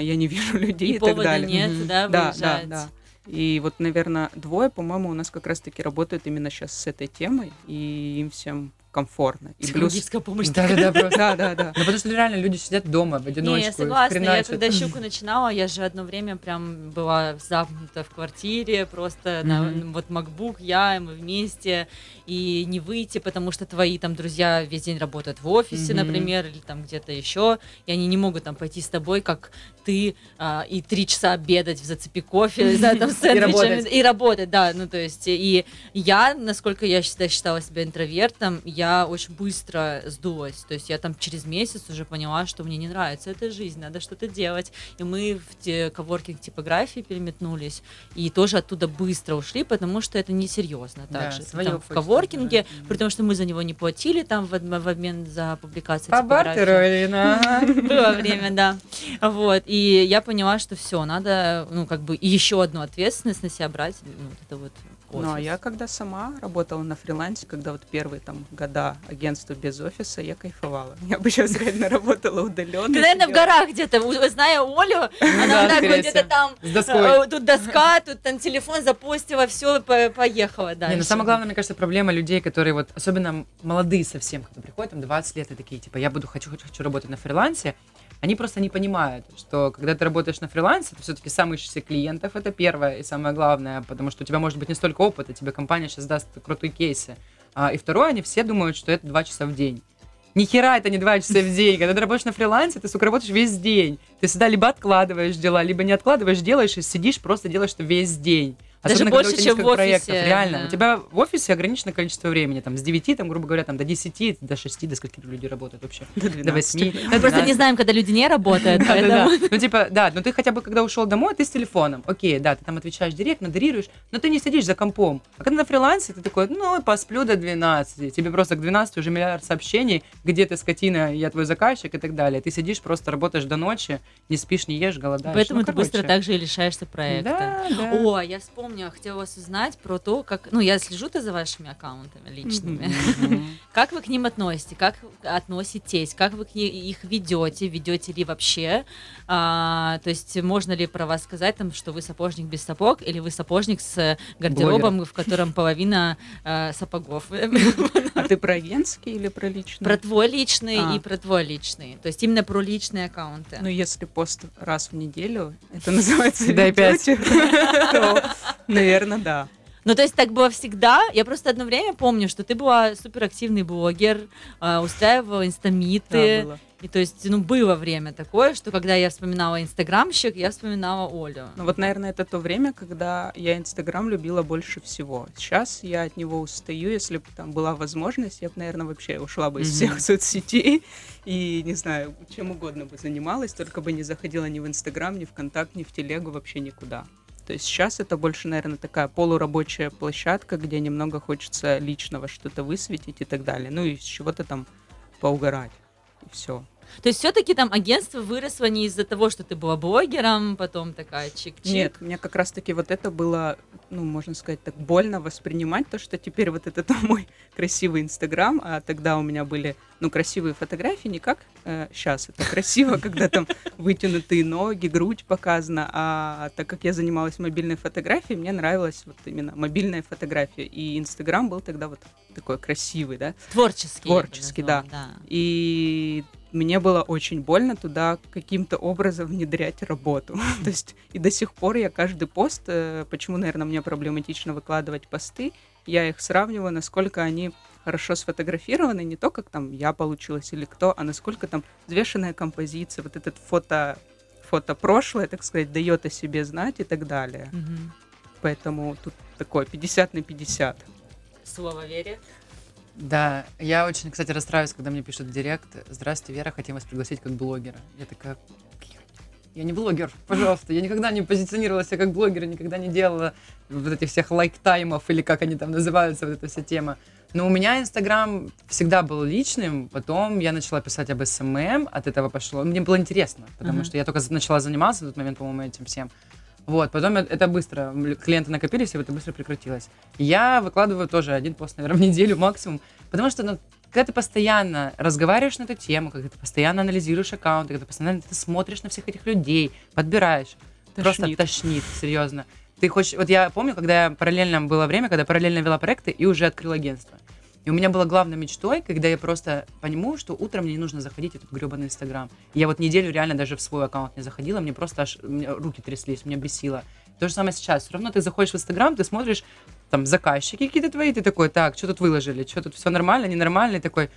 я не вижу людей и, И так далее. нет, Мгм. да, Да, да, да. И вот, наверное, двое, по-моему, у нас как раз-таки работают именно сейчас с этой темой, и им всем комфортно. И плюс... Психологическая помощь. Да, да, да. Да, да, да. Ну, потому что реально люди сидят дома в одиночку. Не, я согласна. Я когда щуку начинала, я же одно время прям была замкнута в квартире, просто на вот MacBook, я, и мы вместе, и не выйти, потому что твои там друзья весь день работают в офисе, например, или там где-то еще, и они не могут там пойти с тобой, как ты, а, и три часа обедать в зацепи кофе, там с сэндвичами, работать. и работать, да, ну то есть, и я, насколько я всегда считала себя интровертом, я очень быстро сдулась, то есть я там через месяц уже поняла, что мне не нравится эта жизнь, надо что-то делать, и мы в те- коворкинг типографии переметнулись, и тоже оттуда быстро ушли, потому что это несерьезно Да, также, своё там, в коворкинге, делать. при том, что мы за него не платили, там в, в обмен за публикацию По бартеру, Ирина. ага. Было время, да. Вот. И я поняла, что все, надо, ну, как бы, еще одну ответственность на себя брать. Ну, вот это вот Ну, а я когда сама работала на фрилансе, когда вот первые там года агентства без офиса, я кайфовала. Я бы сейчас реально работала удаленно. Ты, наверное, в горах где-то, зная Олю, она Ну так где-то там, э, тут доска, тут там телефон запостила, все, поехала дальше. Не, ну самое главное, мне кажется, проблема людей, которые вот, особенно молодые совсем, кто приходят, там 20 лет и такие, типа, я буду, хочу, хочу, хочу работать на фрилансе, они просто не понимают, что когда ты работаешь на фрилансе, ты все-таки сам ищешь себе клиентов, это первое и самое главное, потому что у тебя может быть не столько опыта, тебе компания сейчас даст крутые кейсы. А, и второе, они все думают, что это два часа в день. Ни хера это не два часа в день. Когда ты работаешь на фрилансе, ты, сука, работаешь весь день. Ты всегда либо откладываешь дела, либо не откладываешь, делаешь и сидишь, просто делаешь это весь день. Даже Особенно, больше, чем в офисе, проектов. Реально. да. У тебя в офисе ограниченное количество времени. Там с 9, там, грубо говоря, там, до 10, до 6, до скольки люди работают вообще. До До 12. 8. Мы просто не знаем, когда люди не работают. Ну, типа, да, но ты хотя бы, когда ушел домой, ты с телефоном. Окей, да, ты там отвечаешь директ, модерируешь, но ты не сидишь за компом. А когда на фрилансе, ты такой, ну, посплю до 12. Тебе просто к 12 уже миллиард сообщений, где ты, скотина, я твой заказчик и так далее. Ты сидишь, просто работаешь до ночи, не спишь, не ешь, голодаешь. Поэтому Ну, ты быстро короче. так же и лишаешься проекта. О, я вспомнила помню, я хотела вас узнать про то, как... Ну, я слежу-то за вашими аккаунтами личными. Как вы к ним относитесь? Как относитесь? Как вы их ведете? Ведете ли вообще? А, то есть можно ли про вас сказать, там, что вы сапожник без сапог, или вы сапожник с гардеробом, в котором половина э, сапогов? А ты про агентский или про личный? Про твой личный А. и про твой личный. То есть именно про личные аккаунты. Ну, если пост раз в неделю, это называется Да и пять. ведёте, то, наверное, да. Ну, то есть так было всегда. Я просто одно время помню, что ты была суперактивный блогер, а, устраивала инстамиты. Да, было. И то есть, ну, было время такое, что когда я вспоминала инстаграмщик, я вспоминала Олю. Ну вот, наверное, это то время, когда я Инстаграм любила больше всего. Сейчас я от него устаю. Если бы там была возможность, я бы, наверное, вообще ушла бы из Мгм. всех соцсетей и, не знаю, чем угодно бы занималась, только бы не заходила ни в Инстаграм, ни в Контакт, ни в Телегу, вообще никуда. То есть сейчас это больше, наверное, такая полурабочая площадка, где немного хочется личного что-то высветить и так далее. Ну и с чего-то там поугарать. И все. То есть все-таки там агентство выросло не из-за того, что ты была блогером, потом такая чик-чик. Нет, мне как раз-таки вот это было, ну, можно сказать, так больно воспринимать, то, что теперь вот этот мой красивый Инстаграм, а тогда у меня были, ну, красивые фотографии, не как сейчас, это красиво, когда там вытянутые ноги, грудь показана, а так как я занималась мобильной фотографией, мне нравилась вот именно мобильная фотография, и Инстаграм был тогда вот такой красивый, да, Творческий. Творческий, назвала, да. И мне было очень больно туда каким-то образом внедрять работу. То есть и до сих пор я каждый пост, э, почему, наверное, мне проблематично выкладывать посты, я их сравниваю, насколько они хорошо сфотографированы, не то, как там я получилась или кто, а насколько там взвешенная композиция, вот этот фото, фото прошлое, так сказать, дает о себе знать и так далее. Поэтому тут такое 50 на 50. Слово Вере. Да, я очень, кстати, расстраиваюсь, когда мне пишут в директ «Здравствуйте, Вера, хотим вас пригласить как блогера». Я такая, я не блогер, пожалуйста. Я никогда не позиционировала себя как блогер, никогда не делала вот этих всех лайк-таймов или как они там называются, вот эта вся тема. Но у меня Инстаграм всегда был личным, потом я начала писать об СММ, от этого пошло. Мне было интересно, потому Мгм. что я только начала заниматься в тот момент, по-моему, этим всем. Вот, потом это быстро, клиенты накопились, и это быстро прекратилось. Я выкладываю тоже один пост, наверное, в неделю максимум, потому что, ну, когда ты постоянно разговариваешь на эту тему, когда ты постоянно анализируешь аккаунты, когда постоянно ты смотришь на всех этих людей, подбираешь, просто Тошнит. тошнит, серьезно. Ты хочешь, вот я помню, когда я параллельно было время, когда параллельно вела проекты и уже открыла агентство. И у меня была главной мечтой, когда я просто пойму, что утром мне не нужно заходить в этот гребаный Инстаграм. Я вот неделю реально даже в свой аккаунт не заходила, мне просто аж меня руки тряслись, меня бесило. То же самое сейчас. Все равно ты заходишь в Инстаграм, ты смотришь, там, заказчики какие-то твои, ты такой, так, что тут выложили, что тут все нормально, ненормально, и такой,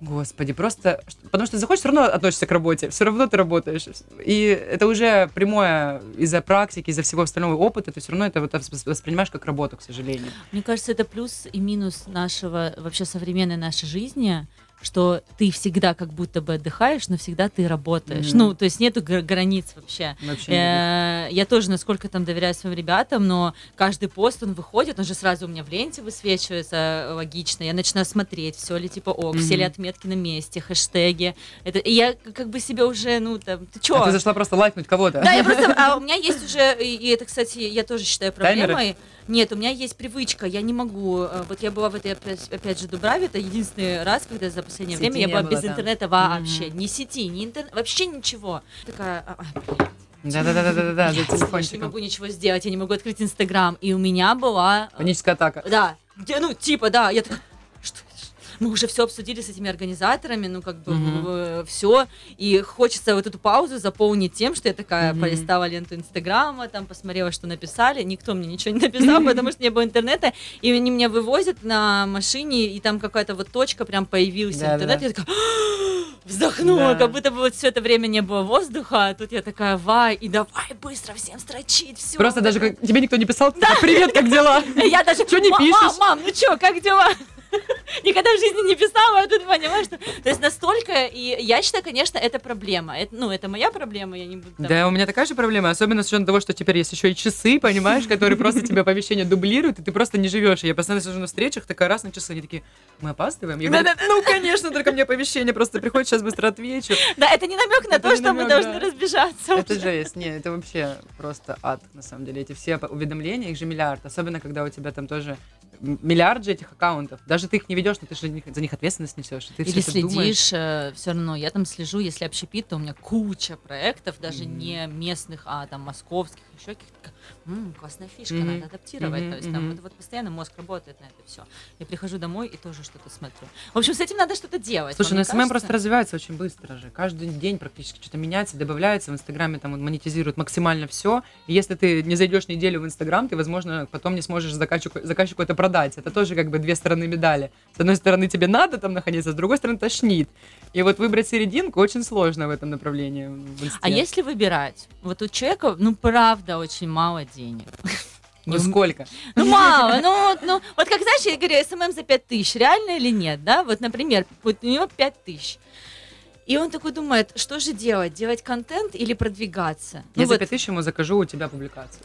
Господи, просто... Потому что ты заходишь, все равно относишься к работе, все равно ты работаешь. И это уже прямое из-за практики, из-за всего остального опыта, ты все равно это вот вос- воспринимаешь как работу, к сожалению. Мне кажется, это плюс и минус нашего, вообще современной нашей жизни, что ты всегда как будто бы отдыхаешь, но всегда ты работаешь. Мгм. Ну, то есть нету гра- границ вообще. Вообще Э, Я тоже, насколько там доверяю своим ребятам, но каждый пост, он выходит, он же сразу у меня в ленте высвечивается э, логично. Я начинаю смотреть, все ли типа ок, все ли отметки на месте, хэштеги. Это, и я как бы себе уже, ну, там, ты чё? А ты зашла просто лайкнуть кого-то. Да, я просто, а у меня есть уже, и, и это, кстати, я тоже считаю Таймеры? Нет, у меня есть привычка, я не могу. э, Вот я была в этой, опять, опять же, Дубраве, это единственный раз, когда за последнее Сети время я была было, без да. интернета вообще. Мгм. Ни сети, ни интернета, вообще ничего. Такая, а, а, блин, Да-да-да-да-да, за блядь, я не телефончиком. могу ничего сделать, я не могу открыть Инстаграм. И у меня была... э, Паническая атака. Да, где, ну, типа, да, я такая? Мы уже все обсудили с этими организаторами, ну, как бы, Мгм. все, и хочется вот эту паузу заполнить тем, что я такая Мгм. полистала ленту Инстаграма, там посмотрела, что написали, никто мне ничего не написал, потому что не было интернета, и они меня вывозят на машине, и там какая-то вот точка прям появилась интернет, я такая вздохнула, Да. как будто бы вот все это время не было воздуха, а тут я такая, вай, и давай быстро всем строчить, все. Просто даже как тебе никто не писал, привет, как дела? Я даже... Чё не «Ма- пишешь?» Мам, мам, ну чё, как дела? Никогда в жизни не писала, а тут поняла, что... То есть настолько... И я считаю, конечно, это проблема. Это, ну, это моя проблема, я не буду... там- Да, у меня такая же проблема, особенно с учетом того, что теперь есть еще и часы, понимаешь, которые просто тебе оповещение дублируют, и ты просто не живешь. Я постоянно сижу на встречах, такая раз на часы, они такие, мы опаздываем? Я говорю, ну, конечно, только мне оповещение просто приходит, сейчас быстро отвечу. Да, это не намек на то, что мы должны разбежаться. Это жесть, не, это вообще просто ад, на самом деле. Эти все уведомления, их же миллиард, особенно когда у тебя там тоже миллиард же этих аккаунтов. Даже ты их не ведешь, но ты же за них, ответственность несешь. Ты Или думаешь. следишь, все равно, я там слежу, если общепит, то у меня куча проектов, даже Мгм. не местных, а там московских, еще каких-то. М, классная фишка, Мгм. надо адаптировать. Мгм, То есть там мгм. вот, вот постоянно мозг работает на это все. Я прихожу домой и тоже что-то смотрю. В общем, с этим надо что-то делать. Слушай, ну SMM кажется? просто развивается очень быстро же. Каждый день практически что-то меняется, добавляется. В Инстаграме там он монетизирует максимально все. И если ты не зайдешь неделю в Инстаграм, ты, возможно, потом не сможешь заказчику, заказчику это продать. Это тоже как бы две стороны медали. С одной стороны, тебе надо там находиться, с другой стороны, тошнит. И вот выбрать серединку очень сложно в этом направлении. в Инсте. А если выбирать, вот у человека, ну, правда, очень мало денег. Ну сколько? Ну, мало, ну, вот- ну, вот как, знаешь, я говорю, SMM за 5 тысяч, реально или нет, да? Вот, например, вот у него 5 тысяч. И он такой думает, что же делать? Делать контент или продвигаться? Ну, Я за вот, 5000 ему закажу у тебя публикацию.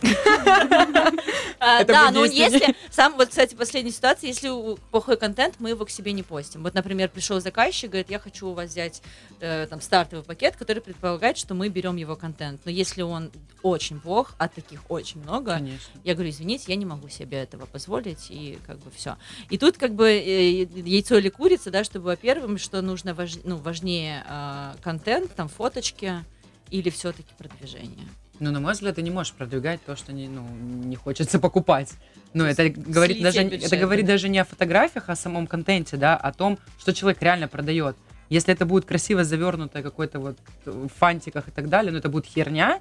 а, да, будет ну если, сам, вот, кстати, последняя ситуация, если плохой контент, мы его к себе не постим. Вот, например, пришел заказчик, говорит, я хочу у вас взять э, там стартовый пакет, который предполагает, что мы берем его контент. Но если он очень плох, а таких очень много. Я говорю, извините, я не могу себе этого позволить, и как бы все. И тут как бы э, яйцо или курица, да, чтобы, во-первых, что нужно ну, важнее э, контент, там, фоточки, или все-таки продвижение. Ну, на мой взгляд, ты не можешь продвигать то, что не, ну, не хочется покупать. Ну, это говорит, даже, это говорит да. даже не о фотографиях, а о самом контенте, да, о том, что человек реально продает. Если это будет красиво завернутое какой-то вот в фантиках и так далее, но это будет херня,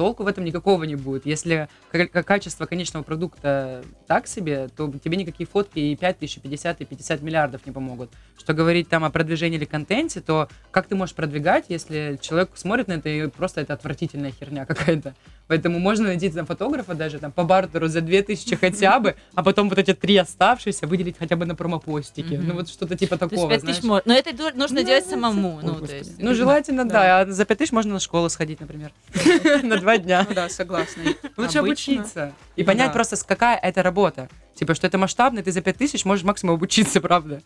толку в этом никакого не будет. Если ка- ка- качество конечного продукта так себе, то тебе никакие фотки и 5 тысяч, и 50, и 50 миллиардов не помогут. Что говорить там о продвижении или контенте, то как ты можешь продвигать, если человек смотрит на это и просто это отвратительная херня какая-то. Поэтому можно найти там фотографа даже там по бартеру за 2000 хотя бы, а потом вот эти три оставшиеся выделить хотя бы на промопостики. Мгм. Ну вот что-то типа То есть такого, 5 знаешь. тысяч можно. Но это нужно Ну, делать самому. Ой, Ну, то есть, Ну, желательно, Да. да. А за 5000 можно на школу сходить, например. На два дня. Ну да, согласна. Лучше Обычно- обучиться. И Ну понять да. просто, какая это работа. Типа, что это масштабно, ты за 5000 можешь максимум обучиться, правда.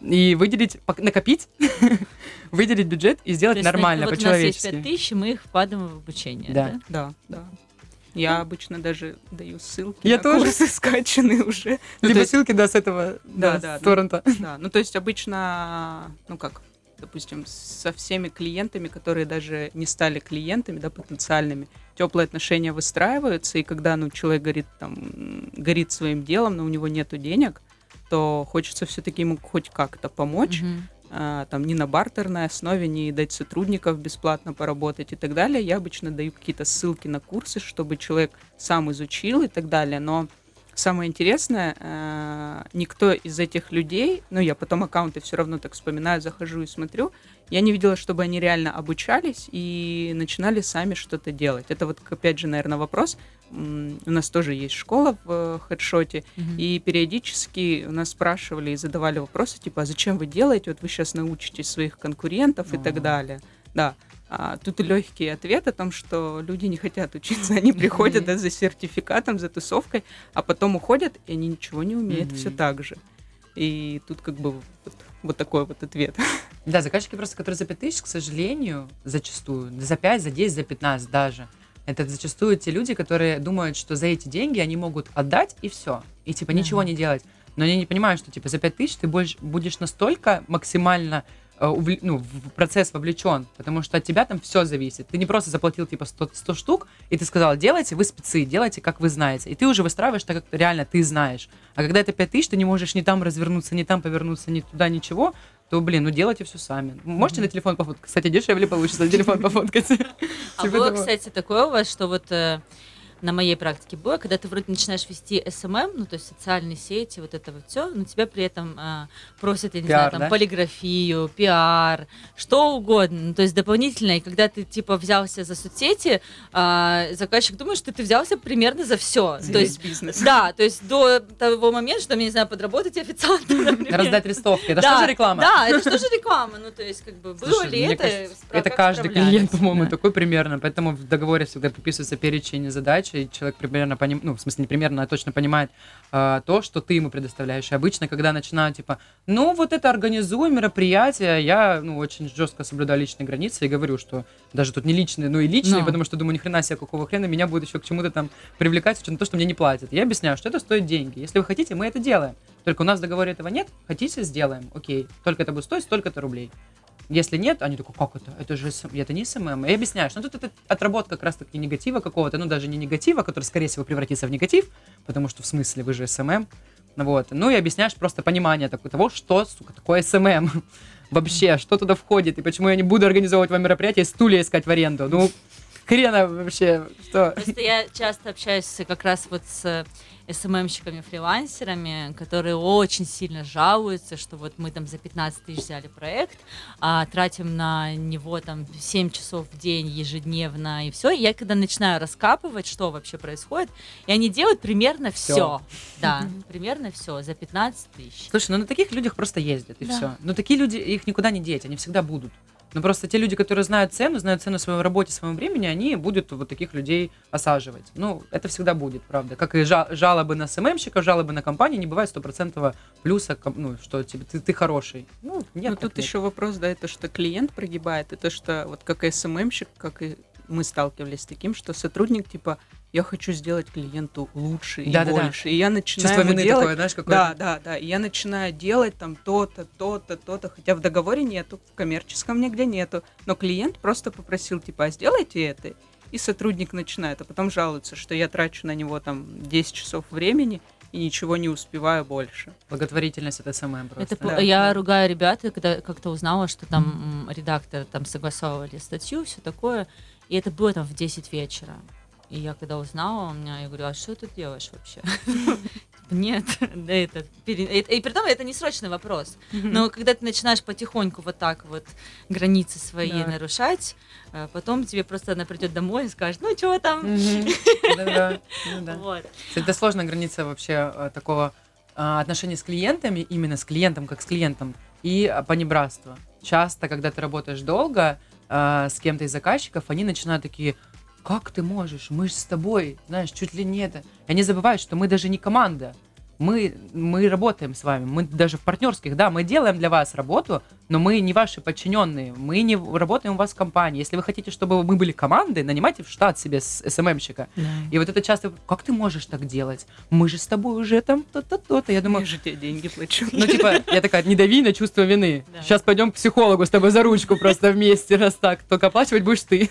И выделить, накопить, выделить бюджет и то сделать нормально, вот у нас есть 5 по-человечески. тысяч, мы их вкладываем в обучение. Да. Да? Да, да. Я обычно даже даю ссылки Я на тоже. курсы скачанные уже. Ну, Либо есть- ссылки, да, с этого, Да, да, да, ну, торрента. Да, ну то есть обычно, ну как, допустим, со всеми клиентами, которые даже не стали клиентами, да, потенциальными, теплые отношения выстраиваются, и когда, ну, человек горит там, горит своим делом, но у него нету денег, то хочется все-таки ему хоть как-то помочь, Мгм. а, там не на бартерной основе, не дать сотрудников бесплатно поработать и так далее. Я обычно даю какие-то ссылки на курсы, чтобы человек сам изучил и так далее. Но самое интересное, а, никто из этих людей, ну я потом аккаунты все равно так вспоминаю, захожу и смотрю, я не видела, чтобы они реально обучались и начинали сами что-то делать. Это вот, опять же, наверное, вопрос. У нас тоже есть школа в э, хедшоте, Мгм. и периодически у нас спрашивали и задавали вопросы, типа, а зачем вы делаете? Вот вы сейчас научите своих конкурентов и А. так далее. Да. А тут легкий ответ о том, что люди не хотят учиться, они приходят да, за сертификатом, за тусовкой, а потом уходят, и они ничего не умеют, все так же. И тут как бы вот, вот такой вот ответ. Да, заказчики просто, которые за 5000, к сожалению, зачастую, за 5, за 10, за 15 даже, это зачастую те люди, которые думают, что за эти деньги они могут отдать и все. И типа Да. ничего не делать. Но они не понимают, что типа за 5000 ты больше, будешь настолько максимально э, ну, в процесс вовлечен, потому что от тебя там все зависит. Ты не просто заплатил типа 100, 100 штук, и ты сказал, делайте, вы спецы, делайте, как вы знаете. И ты уже выстраиваешь так, как реально ты знаешь. А когда это 5000, ты не можешь ни там развернуться, ни там повернуться, ни туда, ничего, то, блин, ну делайте все сами. Можете на телефон пофоткать? Кстати, дешевле получится на телефон пофоткать. А Типа было, кстати, такое у вас, что вот э, на моей практике было, когда ты вроде начинаешь вести SMM, ну, то есть социальные сети, вот это вот все, но тебя при этом а, просят, я не Пиар, знаю, там, да? полиграфию, пиар, что угодно. Ну, то есть дополнительно, и когда ты, типа, взялся за соцсети, а, заказчик думает, что ты взялся примерно за все. За То есть бизнес. да, то есть до того момента, что, я не знаю, подработать официантом, например. Раздать листовки. Это Да, что же реклама? Да, это что же реклама? Ну, то есть, как бы, было Слушай, ли это? кажется, это каждый клиент, по-моему, Да. такой примерно. Поэтому в договоре всегда подписывается перечень задач, и человек примерно понимает, ну, в смысле, не примерно, а точно понимает а, то, что ты ему предоставляешь. И обычно, когда начинают, типа, ну, вот это организуй мероприятие, я, ну, очень жестко соблюдаю личные границы и говорю, что даже тут не личные, но и личные, Ну. потому что думаю, ни хрена себе, какого хрена меня будет еще к чему-то там привлекать, учетом того, что мне не платят. Я объясняю, что это стоит деньги. Если вы хотите, мы это делаем. Только у нас в договоре этого нет, хотите, сделаем. Окей, только это будет стоить столько-то рублей. Если нет, они такой, как это? Это же SM- это не SMM. И объясняешь, ну тут это отработка как раз-таки негатива какого-то, ну даже не негатива, который, скорее всего, превратится в негатив, потому что в смысле вы же SMM. Вот. Ну и объясняешь просто понимание такое, того, что, сука, такое SMM. Вообще, что туда входит, и почему я не буду организовывать вам мероприятие стулья искать в аренду. Ну, хрена вообще, что... Просто я часто общаюсь как раз вот с СММщиками, фрилансерами, которые очень сильно жалуются, что вот мы там за 15 тысяч взяли проект, а тратим на него там 7 часов в день ежедневно и все. И я когда начинаю раскапывать, что вообще происходит, и они делают примерно все. Всё. Да, примерно все за 15 тысяч. Слушай, ну на таких людях просто ездят, и Да. все. Но такие люди, их никуда не деть, они всегда будут. Но просто те люди, которые знают цену, знают цену своей работе, своему времени, они будут вот таких людей осаживать. Ну, это всегда будет, правда. Как и жа- жалобы на СММщиков, жалобы на компании, не бывает стопроцентного плюса, ну, что тебе, ты, ты хороший. Ну, нет, Но так тут нет. еще вопрос, да, это что клиент прогибает, и то, что вот как СММщик, как и мы сталкивались с таким, что сотрудник типа я хочу сделать клиенту лучше и Да-да-да. больше, и я начинаю Чувство вины делать такое, знаешь, какое Да, да, да. И я начинаю делать там то-то, то-то, то-то, хотя в договоре нету, в коммерческом нигде нету. Но клиент просто попросил, типа, а сделайте это. И сотрудник начинает, а потом жалуется, что я трачу на него там 10 часов времени и ничего не успеваю больше. Благотворительность это SMM просто. Это Да, я да. ругаю ребят, когда как-то узнала, что там м, редактор там согласовывали статью, все такое, и это было там в 10 вечера. И я когда узнала, у меня, я говорю, а что ты делаешь вообще? Нет, да это, это- и при том это не срочный вопрос. Но когда ты начинаешь потихоньку вот так вот границы свои нарушать, э, потом тебе просто она придет домой и скажет, ну чего там? Ну Это сложная граница вообще э, такого а, отношения с клиентами, именно с клиентом, как с клиентом, и а, понебратство. Часто, когда ты работаешь долго а, с кем-то из заказчиков, они начинают такие, как ты можешь, мы же с тобой, знаешь, чуть ли не это. Они забывают, что мы даже не команда. Мы, мы работаем с вами, мы даже в партнерских, да, мы делаем для вас работу, но мы не ваши подчиненные, мы не работаем у вас в компании. Если вы хотите, чтобы мы были командой, нанимайте в штат себе СММщика. И вот это часто, как ты можешь так делать? Мы же с тобой уже там то-то, то-то. Я Я думаю, же тебе деньги плачу. ну типа, я такая, не дави на чувство вины. Да. Сейчас пойдем к психологу с тобой за ручку просто вместе, раз так. Только оплачивать будешь ты.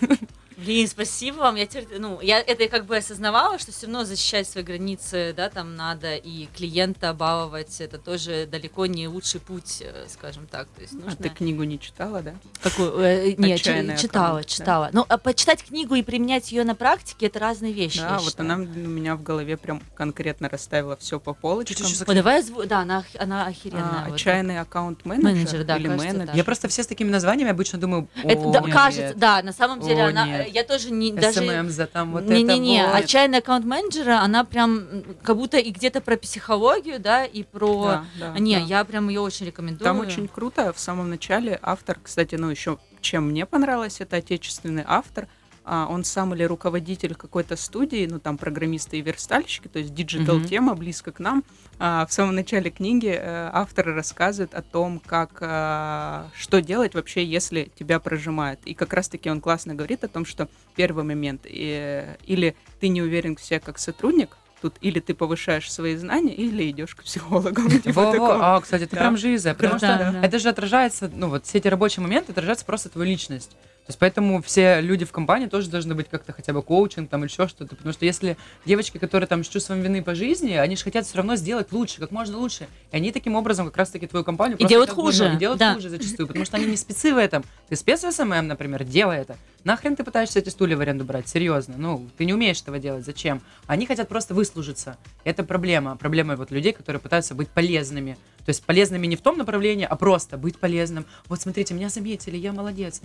Блин, спасибо вам. Я теперь, ну, я это как бы осознавала, что все равно защищать свои границы, да, там надо и клиента баловать. Это тоже далеко не лучший путь, э, скажем так. То есть А нужно. ты книгу не читала, да? Какую? Э, не, чи- Отчаянный читала, аккаунт, да. читала. Ну, а почитать книгу и применять ее на практике это разные вещи. Да, вот считаю. она у меня в голове прям конкретно расставила все по полочкам. Ой, давай озву- Да, она, она охеренная. А, вот. отчаянный аккаунт-менеджер Менеджер, да, или кажется, менеджер. да. Я просто все с такими названиями обычно думаю, Это, «О, да, нет, кажется, да, на самом деле О, она. Я тоже не даже. SMM за там вот Не-не-не, это вот. отчаянный аккаунт менеджера, она прям как будто и где-то про психологию, да, и про. Да, да, А, не, да. я прям ее очень рекомендую. Там очень круто. В самом начале автор, кстати, ну еще чем мне понравилось, это отечественный автор. А, он сам или руководитель какой-то студии, ну там программисты и верстальщики, то есть digital тема близко к нам. А, в самом начале книги э, автор рассказывает о том, как а, что делать вообще, если тебя прожимают. И как раз-таки он классно говорит о том, что первый момент э, или ты не уверен в себе как сотрудник, тут или ты повышаешь свои знания, или идешь к психологу. Во-во, такого. а, кстати, это Да. прям жиза, потому что это же отражается, ну вот все эти рабочие моменты отражаются просто твою личность. То есть поэтому все люди в компании тоже должны быть как-то хотя бы коучинг там или еще что-то. Потому что если девочки, которые там с чувством вины по жизни, они же хотят все равно сделать лучше, как можно лучше. И они таким образом как раз-таки твою компанию И делают бы, хуже, ну, и делают да. хуже зачастую, потому что они не спецы в этом. Ты спец в SMM, например, делай это. Нахрен ты пытаешься эти стулья в аренду брать? Серьезно. Ну, ты не умеешь этого делать. Зачем? Они хотят просто выслужиться. Это проблема. Проблема вот людей, которые пытаются быть полезными. То есть полезными не в том направлении, а просто быть полезным. Вот смотрите, меня заметили, я молодец.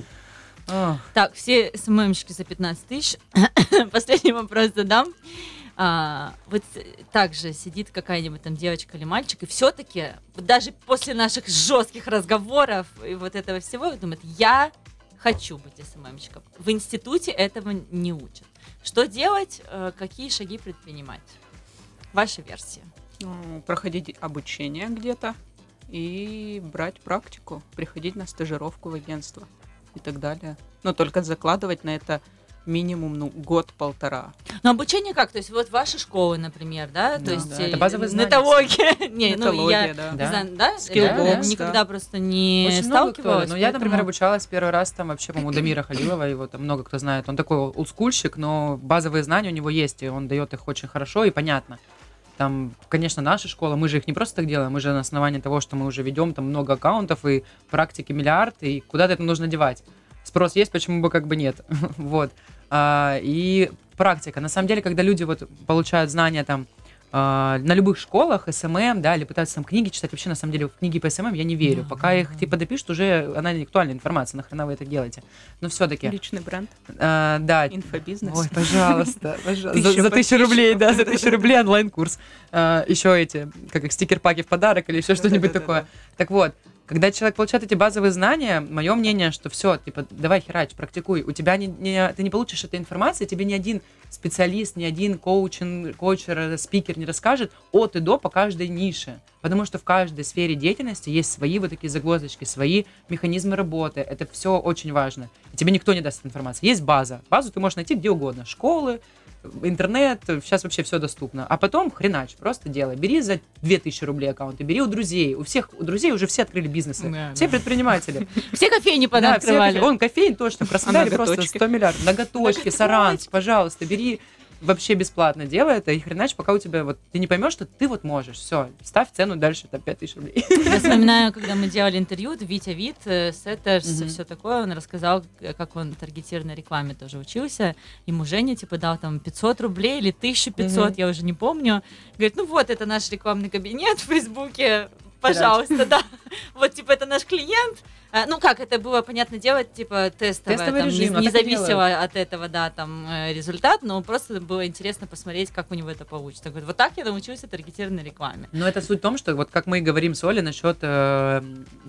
Ах. Так, все СММщики за 15 тысяч. Последний вопрос задам. А, вот также сидит какая-нибудь там девочка или мальчик, и все-таки даже после наших жестких разговоров и вот этого всего думает, я хочу быть СММщиком. В институте этого не учат. Что делать, э, какие шаги предпринимать? Ваша версия. Ну, проходить обучение где-то и брать практику, приходить на стажировку в агентство и так далее. Но только закладывать на это минимум ну, год-полтора. Но обучение как? То есть вот ваши школы, например, да? Да, То есть да, это э, базовые знания нетология. Не, ну я да. не Да. знаю, да? Да. никогда просто не Очень много кто, сталкивалась. Ну, я, например, обучалась первый раз там вообще, по-моему, Дамира Халилова, его там много кто знает. Он такой олдскульщик, но базовые знания у него есть, и он дает их очень хорошо и понятно. Там, конечно, наша школа, мы же их не просто так делаем, мы же на основании того, что мы уже ведем там много аккаунтов и практики миллиард, и куда-то это нужно девать. Спрос есть, почему бы как бы нет. вот. А, и практика. На самом деле, когда люди вот получают знания там на любых школах, SMM, да, или пытаются там книги читать, вообще, на самом деле, в книги по SMM я не верю. Да, Пока да, их, да. типа, допишут, уже она не актуальная информация, нахрена вы это делаете. Но все-таки, Личный бренд, да, инфобизнес. Ой, пожалуйста, пожалуйста. За, тысячу рублей, да, за тысячу рублей онлайн-курс. еще эти, как их, стикер-паки в подарок или еще что-нибудь такое. Так вот, когда человек получает эти базовые знания, мое мнение, что все, типа, давай херач, практикуй. У тебя не, не- ты не получишь этой информации, тебе ни один специалист, ни один коучин, коучер, спикер не расскажет от и до по каждой нише. Потому что в каждой сфере деятельности есть свои вот такие загвоздочки, свои механизмы работы. Это все очень важно. И тебе никто не даст информации. Есть база. Базу ты можешь найти где угодно. Школы, интернет, сейчас вообще все доступно. А потом хреначь, просто делай. Бери за 2000 рублей аккаунт и бери у друзей. У всех, у друзей уже все открыли бизнесы. Да, все да. предприниматели. Все кофейни понаоткрывали. Одних кофеен точно, в Краснодаре А просто ноготочки? 100 миллиардов. Ноготочки, Саранск, пожалуйста, бери вообще бесплатно делай это, и хреначь, пока у тебя вот ты не поймешь, что ты вот можешь. Все, ставь цену дальше, там 5000 рублей. Я вспоминаю, когда мы делали интервью, Витя Вит, э, Сеттерс, Мгм. все такое, он рассказал, как он таргетированной рекламе тоже учился. Ему Женя, типа, дал там 500 рублей или 1500, Мгм. я уже не помню. Говорит, ну вот, это наш рекламный кабинет в Фейсбуке, пожалуйста, да. Вот, типа, это наш клиент. А, Ну как, это было, понятно, делать, типа, тестовое, Тестовый там, режим, а не зависело от этого, да, там, э, результат, но просто было интересно посмотреть, как у него это получится. Говорит, вот так я научился таргетированной рекламе. Но это суть в том, что вот как мы и говорим с Олей насчет э,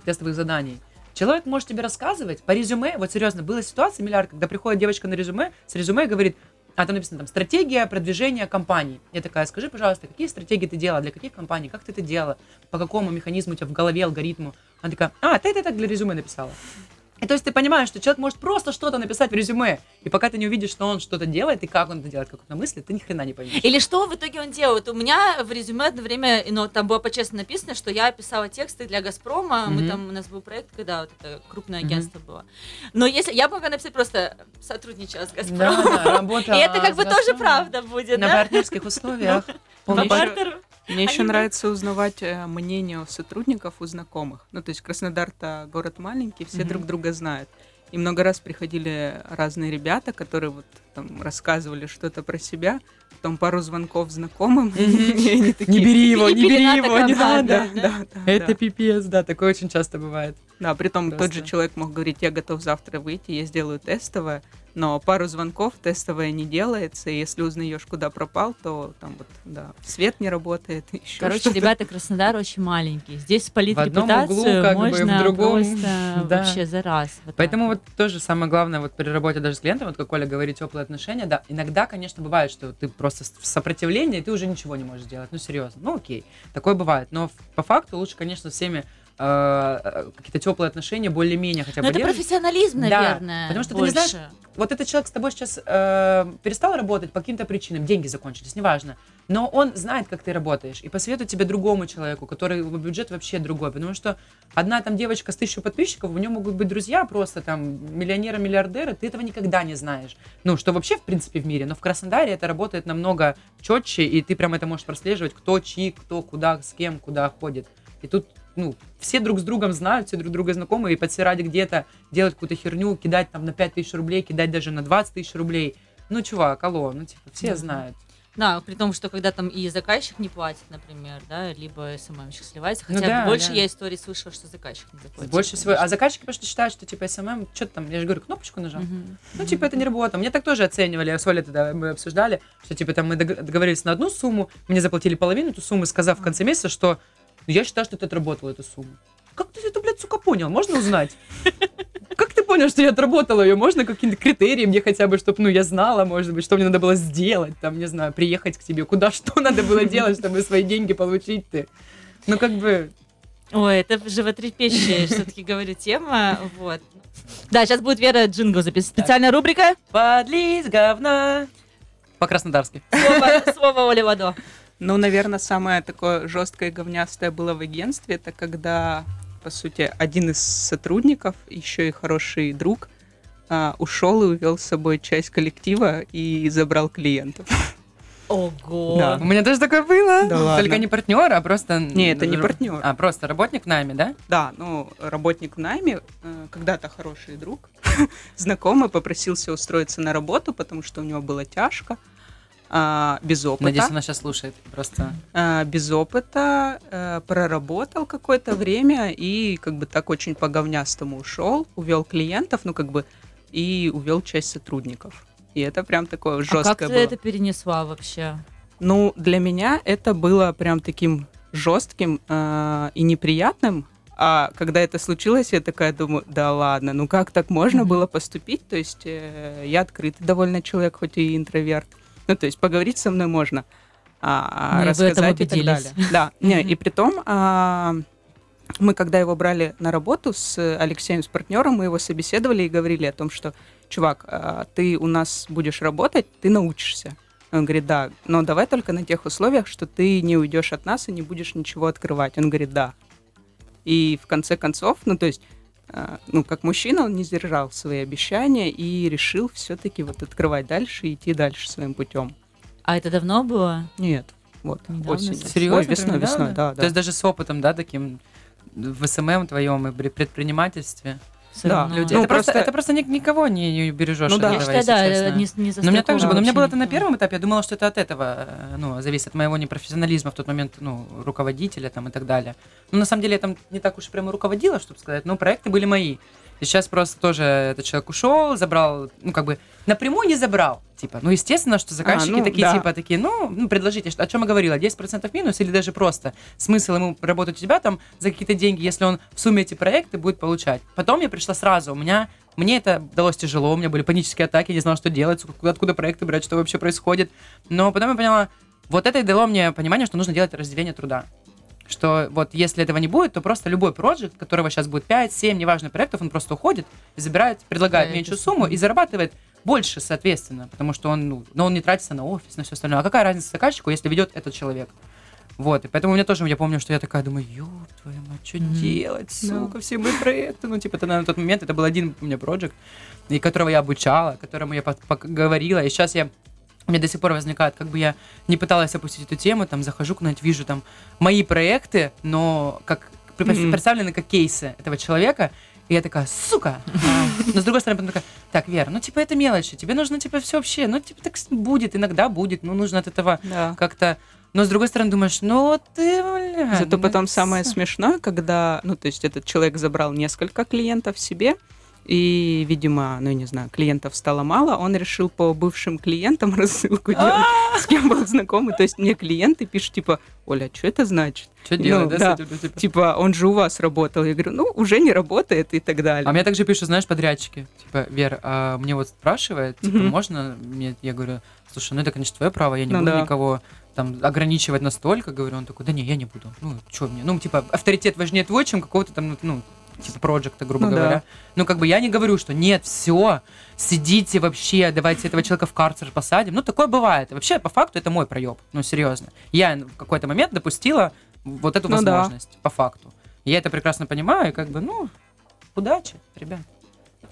тестовых заданий. Человек может тебе рассказывать по резюме, вот серьезно, была ситуация, миллиард, когда приходит девочка на резюме, с резюме и говорит, а там написано там стратегия продвижения компаний. Я такая, скажи, пожалуйста, какие стратегии ты делала, для каких компаний, как ты это делала, по какому механизму у тебя в голове, алгоритму. Она такая, а, ты это так для резюме написала. И то есть ты понимаешь, что человек может просто что-то написать в резюме, и пока ты не увидишь, что он что-то делает, и как он это делает, как он мыслит, ты ни хрена не поймешь. Или что в итоге он делал? Вот у меня в резюме одно время, ну, там было по-честно написано, что я писала тексты для Газпрома. Мы Мгм. там, у нас был проект, когда вот это крупное агентство было. Но если я могла написать просто сотрудничала с Да, Газпромом. да, работа И это как бы тоже правда будет, На да? партнерских условиях. По бартеру. Мне еще Они- нравится узнавать э, мнение сотрудников, у знакомых. Ну, то есть Краснодар-то город маленький, все Мгм. друг друга знают. И много раз приходили разные ребята, которые вот там рассказывали что-то про себя, потом пару звонков знакомым, Мгм. и они такие... Не бери его, не бери пелена его, такая не надо. Да, да, да, Это да. пипец, да, такое очень часто бывает. Да, притом тот Просто. же человек мог говорить, я готов завтра выйти, я сделаю тестовое, но пару звонков тестовое не делается, и если узнаешь, куда пропал, то там вот, да, свет не работает, еще Короче, что-то. ребята, Краснодар очень маленький. Здесь спалить В репутацию углу, как бы, в можно другом, просто да. вообще за раз. Вот так Поэтому вот тоже самое главное вот при работе даже с клиентом, вот как Оля говорит, теплые отношения, да, иногда, конечно, бывает, что ты просто в сопротивлении, и ты уже ничего не можешь сделать, ну серьезно, ну окей, такое бывает, но по факту лучше, конечно, всеми э, какие-то теплые отношения, более-менее хотя Но бы это держишь. профессионализм, Да, наверное. потому что ты не знаешь, больше. вот этот человек с тобой сейчас э, перестал работать по каким-то причинам, деньги закончились, неважно. Но он знает, как ты работаешь, и посоветует тебе другому человеку, который бюджет вообще другой. Потому что одна там девочка с тысячу подписчиков, у нее могут быть друзья просто там миллионеры, миллиардеры, ты этого никогда не знаешь. Ну, что вообще, в принципе, в мире. Но в Краснодаре это работает намного четче, и ты прям это можешь прослеживать, кто, чьи, кто, куда, с кем, куда ходит. И тут ну, все друг с другом знают, все друг друга знакомы, и подсирать где-то, делать какую-то херню, кидать там на 5 тысяч рублей, кидать даже на 20 тысяч рублей. Ну, чувак, алло, ну, типа, все Да. знают. Да, при том, что когда там и заказчик не платит, например, да, либо SMM щик сливается. Ну Хотя да, больше да. я историй слышала, что заказчик не заплатит. Больше всего. А заказчики просто считают, что типа SMM, что там, я же говорю, кнопочку нажал. Мгм. Ну, типа, это не работа. Мне так тоже оценивали. С Олей тогда мы обсуждали, что, типа, там мы дог- договорились на одну сумму, мне заплатили половину эту сумму, сказав в конце месяца, что ну, я считаю, что ты отработал эту сумму. Как ты это, блядь, сука, понял? Можно узнать? Как ты понял, что я отработала ее? Можно какие-то критерии мне хотя бы, чтобы, ну, я знала, может быть, что мне надо было сделать, там, не знаю, приехать к тебе, куда, что надо было делать, чтобы свои деньги получить ты. Ну, как бы, Ой, это животрепещущая, все-таки говорю, тема. Вот. Да, сейчас будет Вера джингл записать. Специальная рубрика. подлизь говна. По-краснодарски. Слово, слово Оли Вадо. Ну, наверное, самое такое жесткое и говнястое было в агентстве, это когда, по сути, один из сотрудников, еще и хороший друг, а, ушел и увел с собой часть коллектива и забрал клиентов. Ого. Да. У меня тоже такое было. Да ладно. Только не партнер, а просто... Не, это не партнер. А, просто работник нами, да? Да, ну, работник в найме, э, когда-то хороший друг, знакомый, попросился устроиться на работу, потому что у него было тяжко, а, без опыта. Надеюсь, она сейчас слушает. Просто... А, без опыта, э, проработал какое-то время и как бы так очень по-говнястому ушел, увел клиентов, ну как бы, и увел часть сотрудников. И это прям такое А как жесткое ты было. это перенесла вообще? Ну, для меня это было прям таким жестким э, и неприятным. А когда это случилось, я такая думаю, да ладно, ну как так можно Мгм. было поступить? То есть э, я открытый довольно человек, хоть и интроверт. Ну, то есть поговорить со мной можно, а, Мы этом рассказать и так далее. Да, не, и при том, а, мы когда его брали на работу с Алексеем, с партнером, мы его собеседовали и говорили о том, что, чувак, а, ты у нас будешь работать, ты научишься. Он говорит, да, но давай только на тех условиях, что ты не уйдешь от нас и не будешь ничего открывать. Он говорит, да. И в конце концов, ну то есть, а, ну как мужчина, он не сдержал свои обещания и решил все-таки вот открывать дальше и идти дальше своим путем. А это давно было? Нет, вот Недавно осенью. Серьезно? Ой, весной, весной, недавно? да, То да. есть даже с опытом, да, таким в SMM твоем и при предпринимательстве. Всё Да, равно. Люди, Ну, это, просто, просто- это просто ни- никого не, не убережешь Ну да. Я этого, считаю, если да, не, не Но у меня так же было. Но у меня было это на первом этапе. Я думала, что это от этого, э, ну, зависит от моего непрофессионализма в тот момент, ну, руководителя там и так далее. Ну, на самом деле, я там не так уж прямо руководила, чтобы сказать, но проекты были мои. И сейчас просто тоже этот человек ушел, забрал, ну, как бы, напрямую не забрал. Типа, ну, естественно, что заказчики ну, такие, да. типа, такие, ну, ну, предложите, что- о чем я говорила, 10% минус или даже просто смысл ему работать у тебя там за какие-то деньги, если он в сумме эти проекты будет получать. Потом я пришла сразу, у меня мне это далось тяжело, у меня были панические атаки, я не знала, что делать, откуда проекты брать, что вообще происходит. Но потом я поняла, вот это и дало мне понимание, что нужно делать разделение труда. Что вот если этого не будет, то просто любой проект, которого сейчас будет 5, 7, неважно, проектов, он просто уходит забирает, предлагает Да, меньшую это сумму и зарабатывает больше, соответственно, потому что он, ну, но он не тратится на офис, на все остальное. А какая разница заказчику, если ведет этот человек? Вот, и поэтому у меня тоже, я помню, что я такая думаю, ёб твою мать, что Мгм. делать, сука, все мои проекты, ну, типа, тогда на тот момент это был один у меня проект, и которого я обучала, которому я говорила, и сейчас я у меня до сих пор возникает, как бы я не пыталась опустить эту тему, там, захожу куда-нибудь, вижу там мои проекты, но как Мгм. представлены как кейсы этого человека, и я такая, сука! Но с другой стороны, потом такая, так, Вера, ну, типа, это мелочи, тебе нужно, типа, все вообще, ну, типа, так будет, иногда будет, ну, нужно от этого Да. как-то... Но с другой стороны, думаешь, ну, ты, бля... Зато ну, потом самое смешное, когда, ну, то есть этот человек забрал несколько клиентов себе, и, видимо, ну, не знаю, клиентов стало мало, он решил по бывшим клиентам рассылку делать, с кем был знакомый. То есть мне клиенты пишут, типа, Оля, что это значит? Что делать, Ну, да, да. этим, типа? Типа, он же у вас работал. Я говорю, ну, уже не работает и так далее. А мне также пишут, знаешь, подрядчики. Типа, Вер, а мне вот спрашивает, типа, можно мне? Я говорю, слушай, ну это, конечно, твое право, я не Ну буду да. никого там ограничивать настолько, говорю, он такой, да не, я не буду. Ну, что мне? Ну, типа, авторитет важнее твой, чем какого-то там, ну, типа, проекта, грубо Ну да. говоря. Ну, как бы я не говорю, что нет, все, сидите вообще, давайте этого человека в карцер посадим. Ну, такое бывает. Вообще, по факту, это мой проеб. Ну, серьезно. Я в какой-то момент допустила вот эту Ну да. возможность, по факту. Я это прекрасно понимаю, и как бы, ну, удачи, ребят.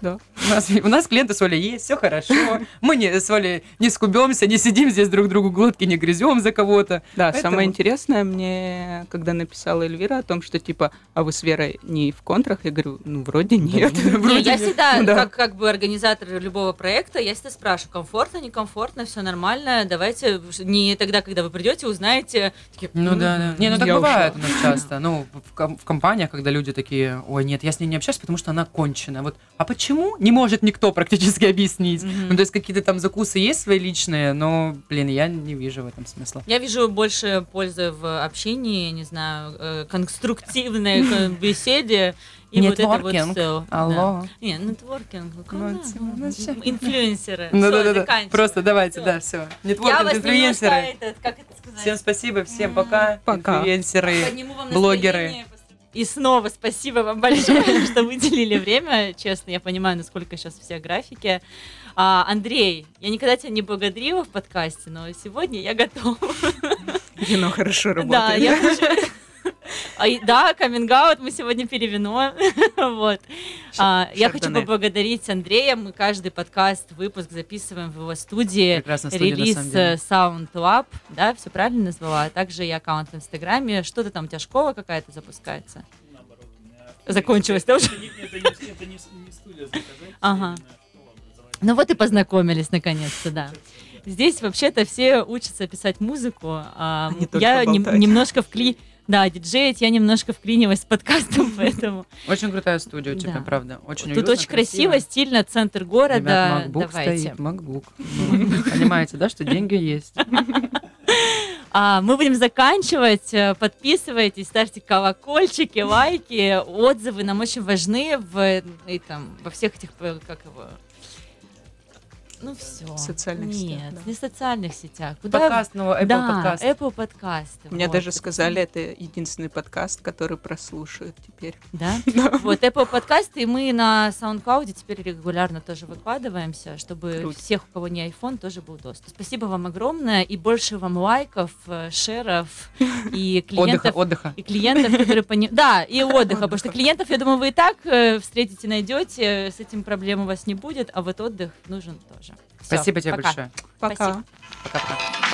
Да. У нас, у нас клиенты с Олей есть, все хорошо. Мы не, с Олей не скубемся, не сидим здесь друг другу глотки, не грызем за кого-то. Да, Поэтому- самое интересное мне, когда написала Эльвира о том, что типа, а вы с Верой не в контрах, я говорю, ну вроде нет. Не, я всегда, Да. как, как бы организатор любого проекта, я всегда спрашиваю, комфортно, некомфортно, все нормально, давайте не тогда, когда вы придете, узнаете. Такие, Ну «М, да, да. Не, ну так бывает у ушла. нас часто. Ну, в, в компаниях, когда люди такие, ой, нет, я с ней не общаюсь, потому что она конченая. Вот, а почему? Не может никто практически объяснить. Мгм. Ну, то есть какие-то там закусы есть свои личные, но, блин, я не вижу в этом смысла. Я вижу больше пользы в общении, не знаю, э, конструктивной беседе. И вот это вот Нетворкинг. все. Алло. Не, нетворкинг, ну, Ну, да, типа, ну, инфлюенсеры. Ну да, да, да. Просто давайте, да, все. Нетворкинг, инфлюенсеры. этот, как это сказать, Всем спасибо, всем пока. Пока. Инфлюенсеры. блогеры. И снова спасибо вам большое, что выделили время. Честно, я понимаю, насколько сейчас все графики. А, Андрей, я никогда тебя не благодарила в подкасте, но сегодня я готова. Вино хорошо работает. Да, я хочу- А, Да, каминг мы сегодня пили вино. Вот. А, Я хочу поблагодарить Андрея. Мы каждый подкаст, выпуск записываем в его студии. Прекрасная студия, на Релиз э, Sound Lab, да, все правильно назвала. А также и аккаунт в Инстаграме. Что-то там у тебя школа какая-то запускается? Наоборот, у меня... Закончилось, да, уже? Это не, это не- это не с- не студия заказать, Ага. Ну вот и познакомились наконец-то, да. Здесь вообще-то все учатся писать музыку. а А не только я болтать. немножко вкли... Да, диджеять я немножко вклинилась с подкастом, поэтому Очень крутая студия у тебя, Да. правда. Очень тут уютно, очень красиво, стильно, центр города. Ребят, MacBook Давайте. стоит, MacBook. Ну, Понимаете, да, что деньги есть? А, мы будем заканчивать. Э, Подписывайтесь, ставьте колокольчики, лайки, отзывы нам очень важны в, и там, во всех этих, э, как его, ну все. В социальных Нет, сетях, да. не в социальных сетях. Куда Подкаст, ну, Apple да, подкаст. Apple подкасты. Мне вот. даже сказали, это единственный подкаст, который прослушают теперь. Да? Вот, Apple подкасты, и мы на SoundCloud теперь регулярно тоже выкладываемся, чтобы Круто. всех, у кого не iPhone, тоже был доступ. Спасибо вам огромное, и больше вам лайков, э, шеров и клиентов, отдыха. и клиентов, которые пони... Да, и отдыха, потому что клиентов, я думаю, вы и так э, встретите, найдете, с этим проблем у вас не будет, а вот отдых нужен тоже. Спасибо тебе пока. большое. Пока. Пока-пока.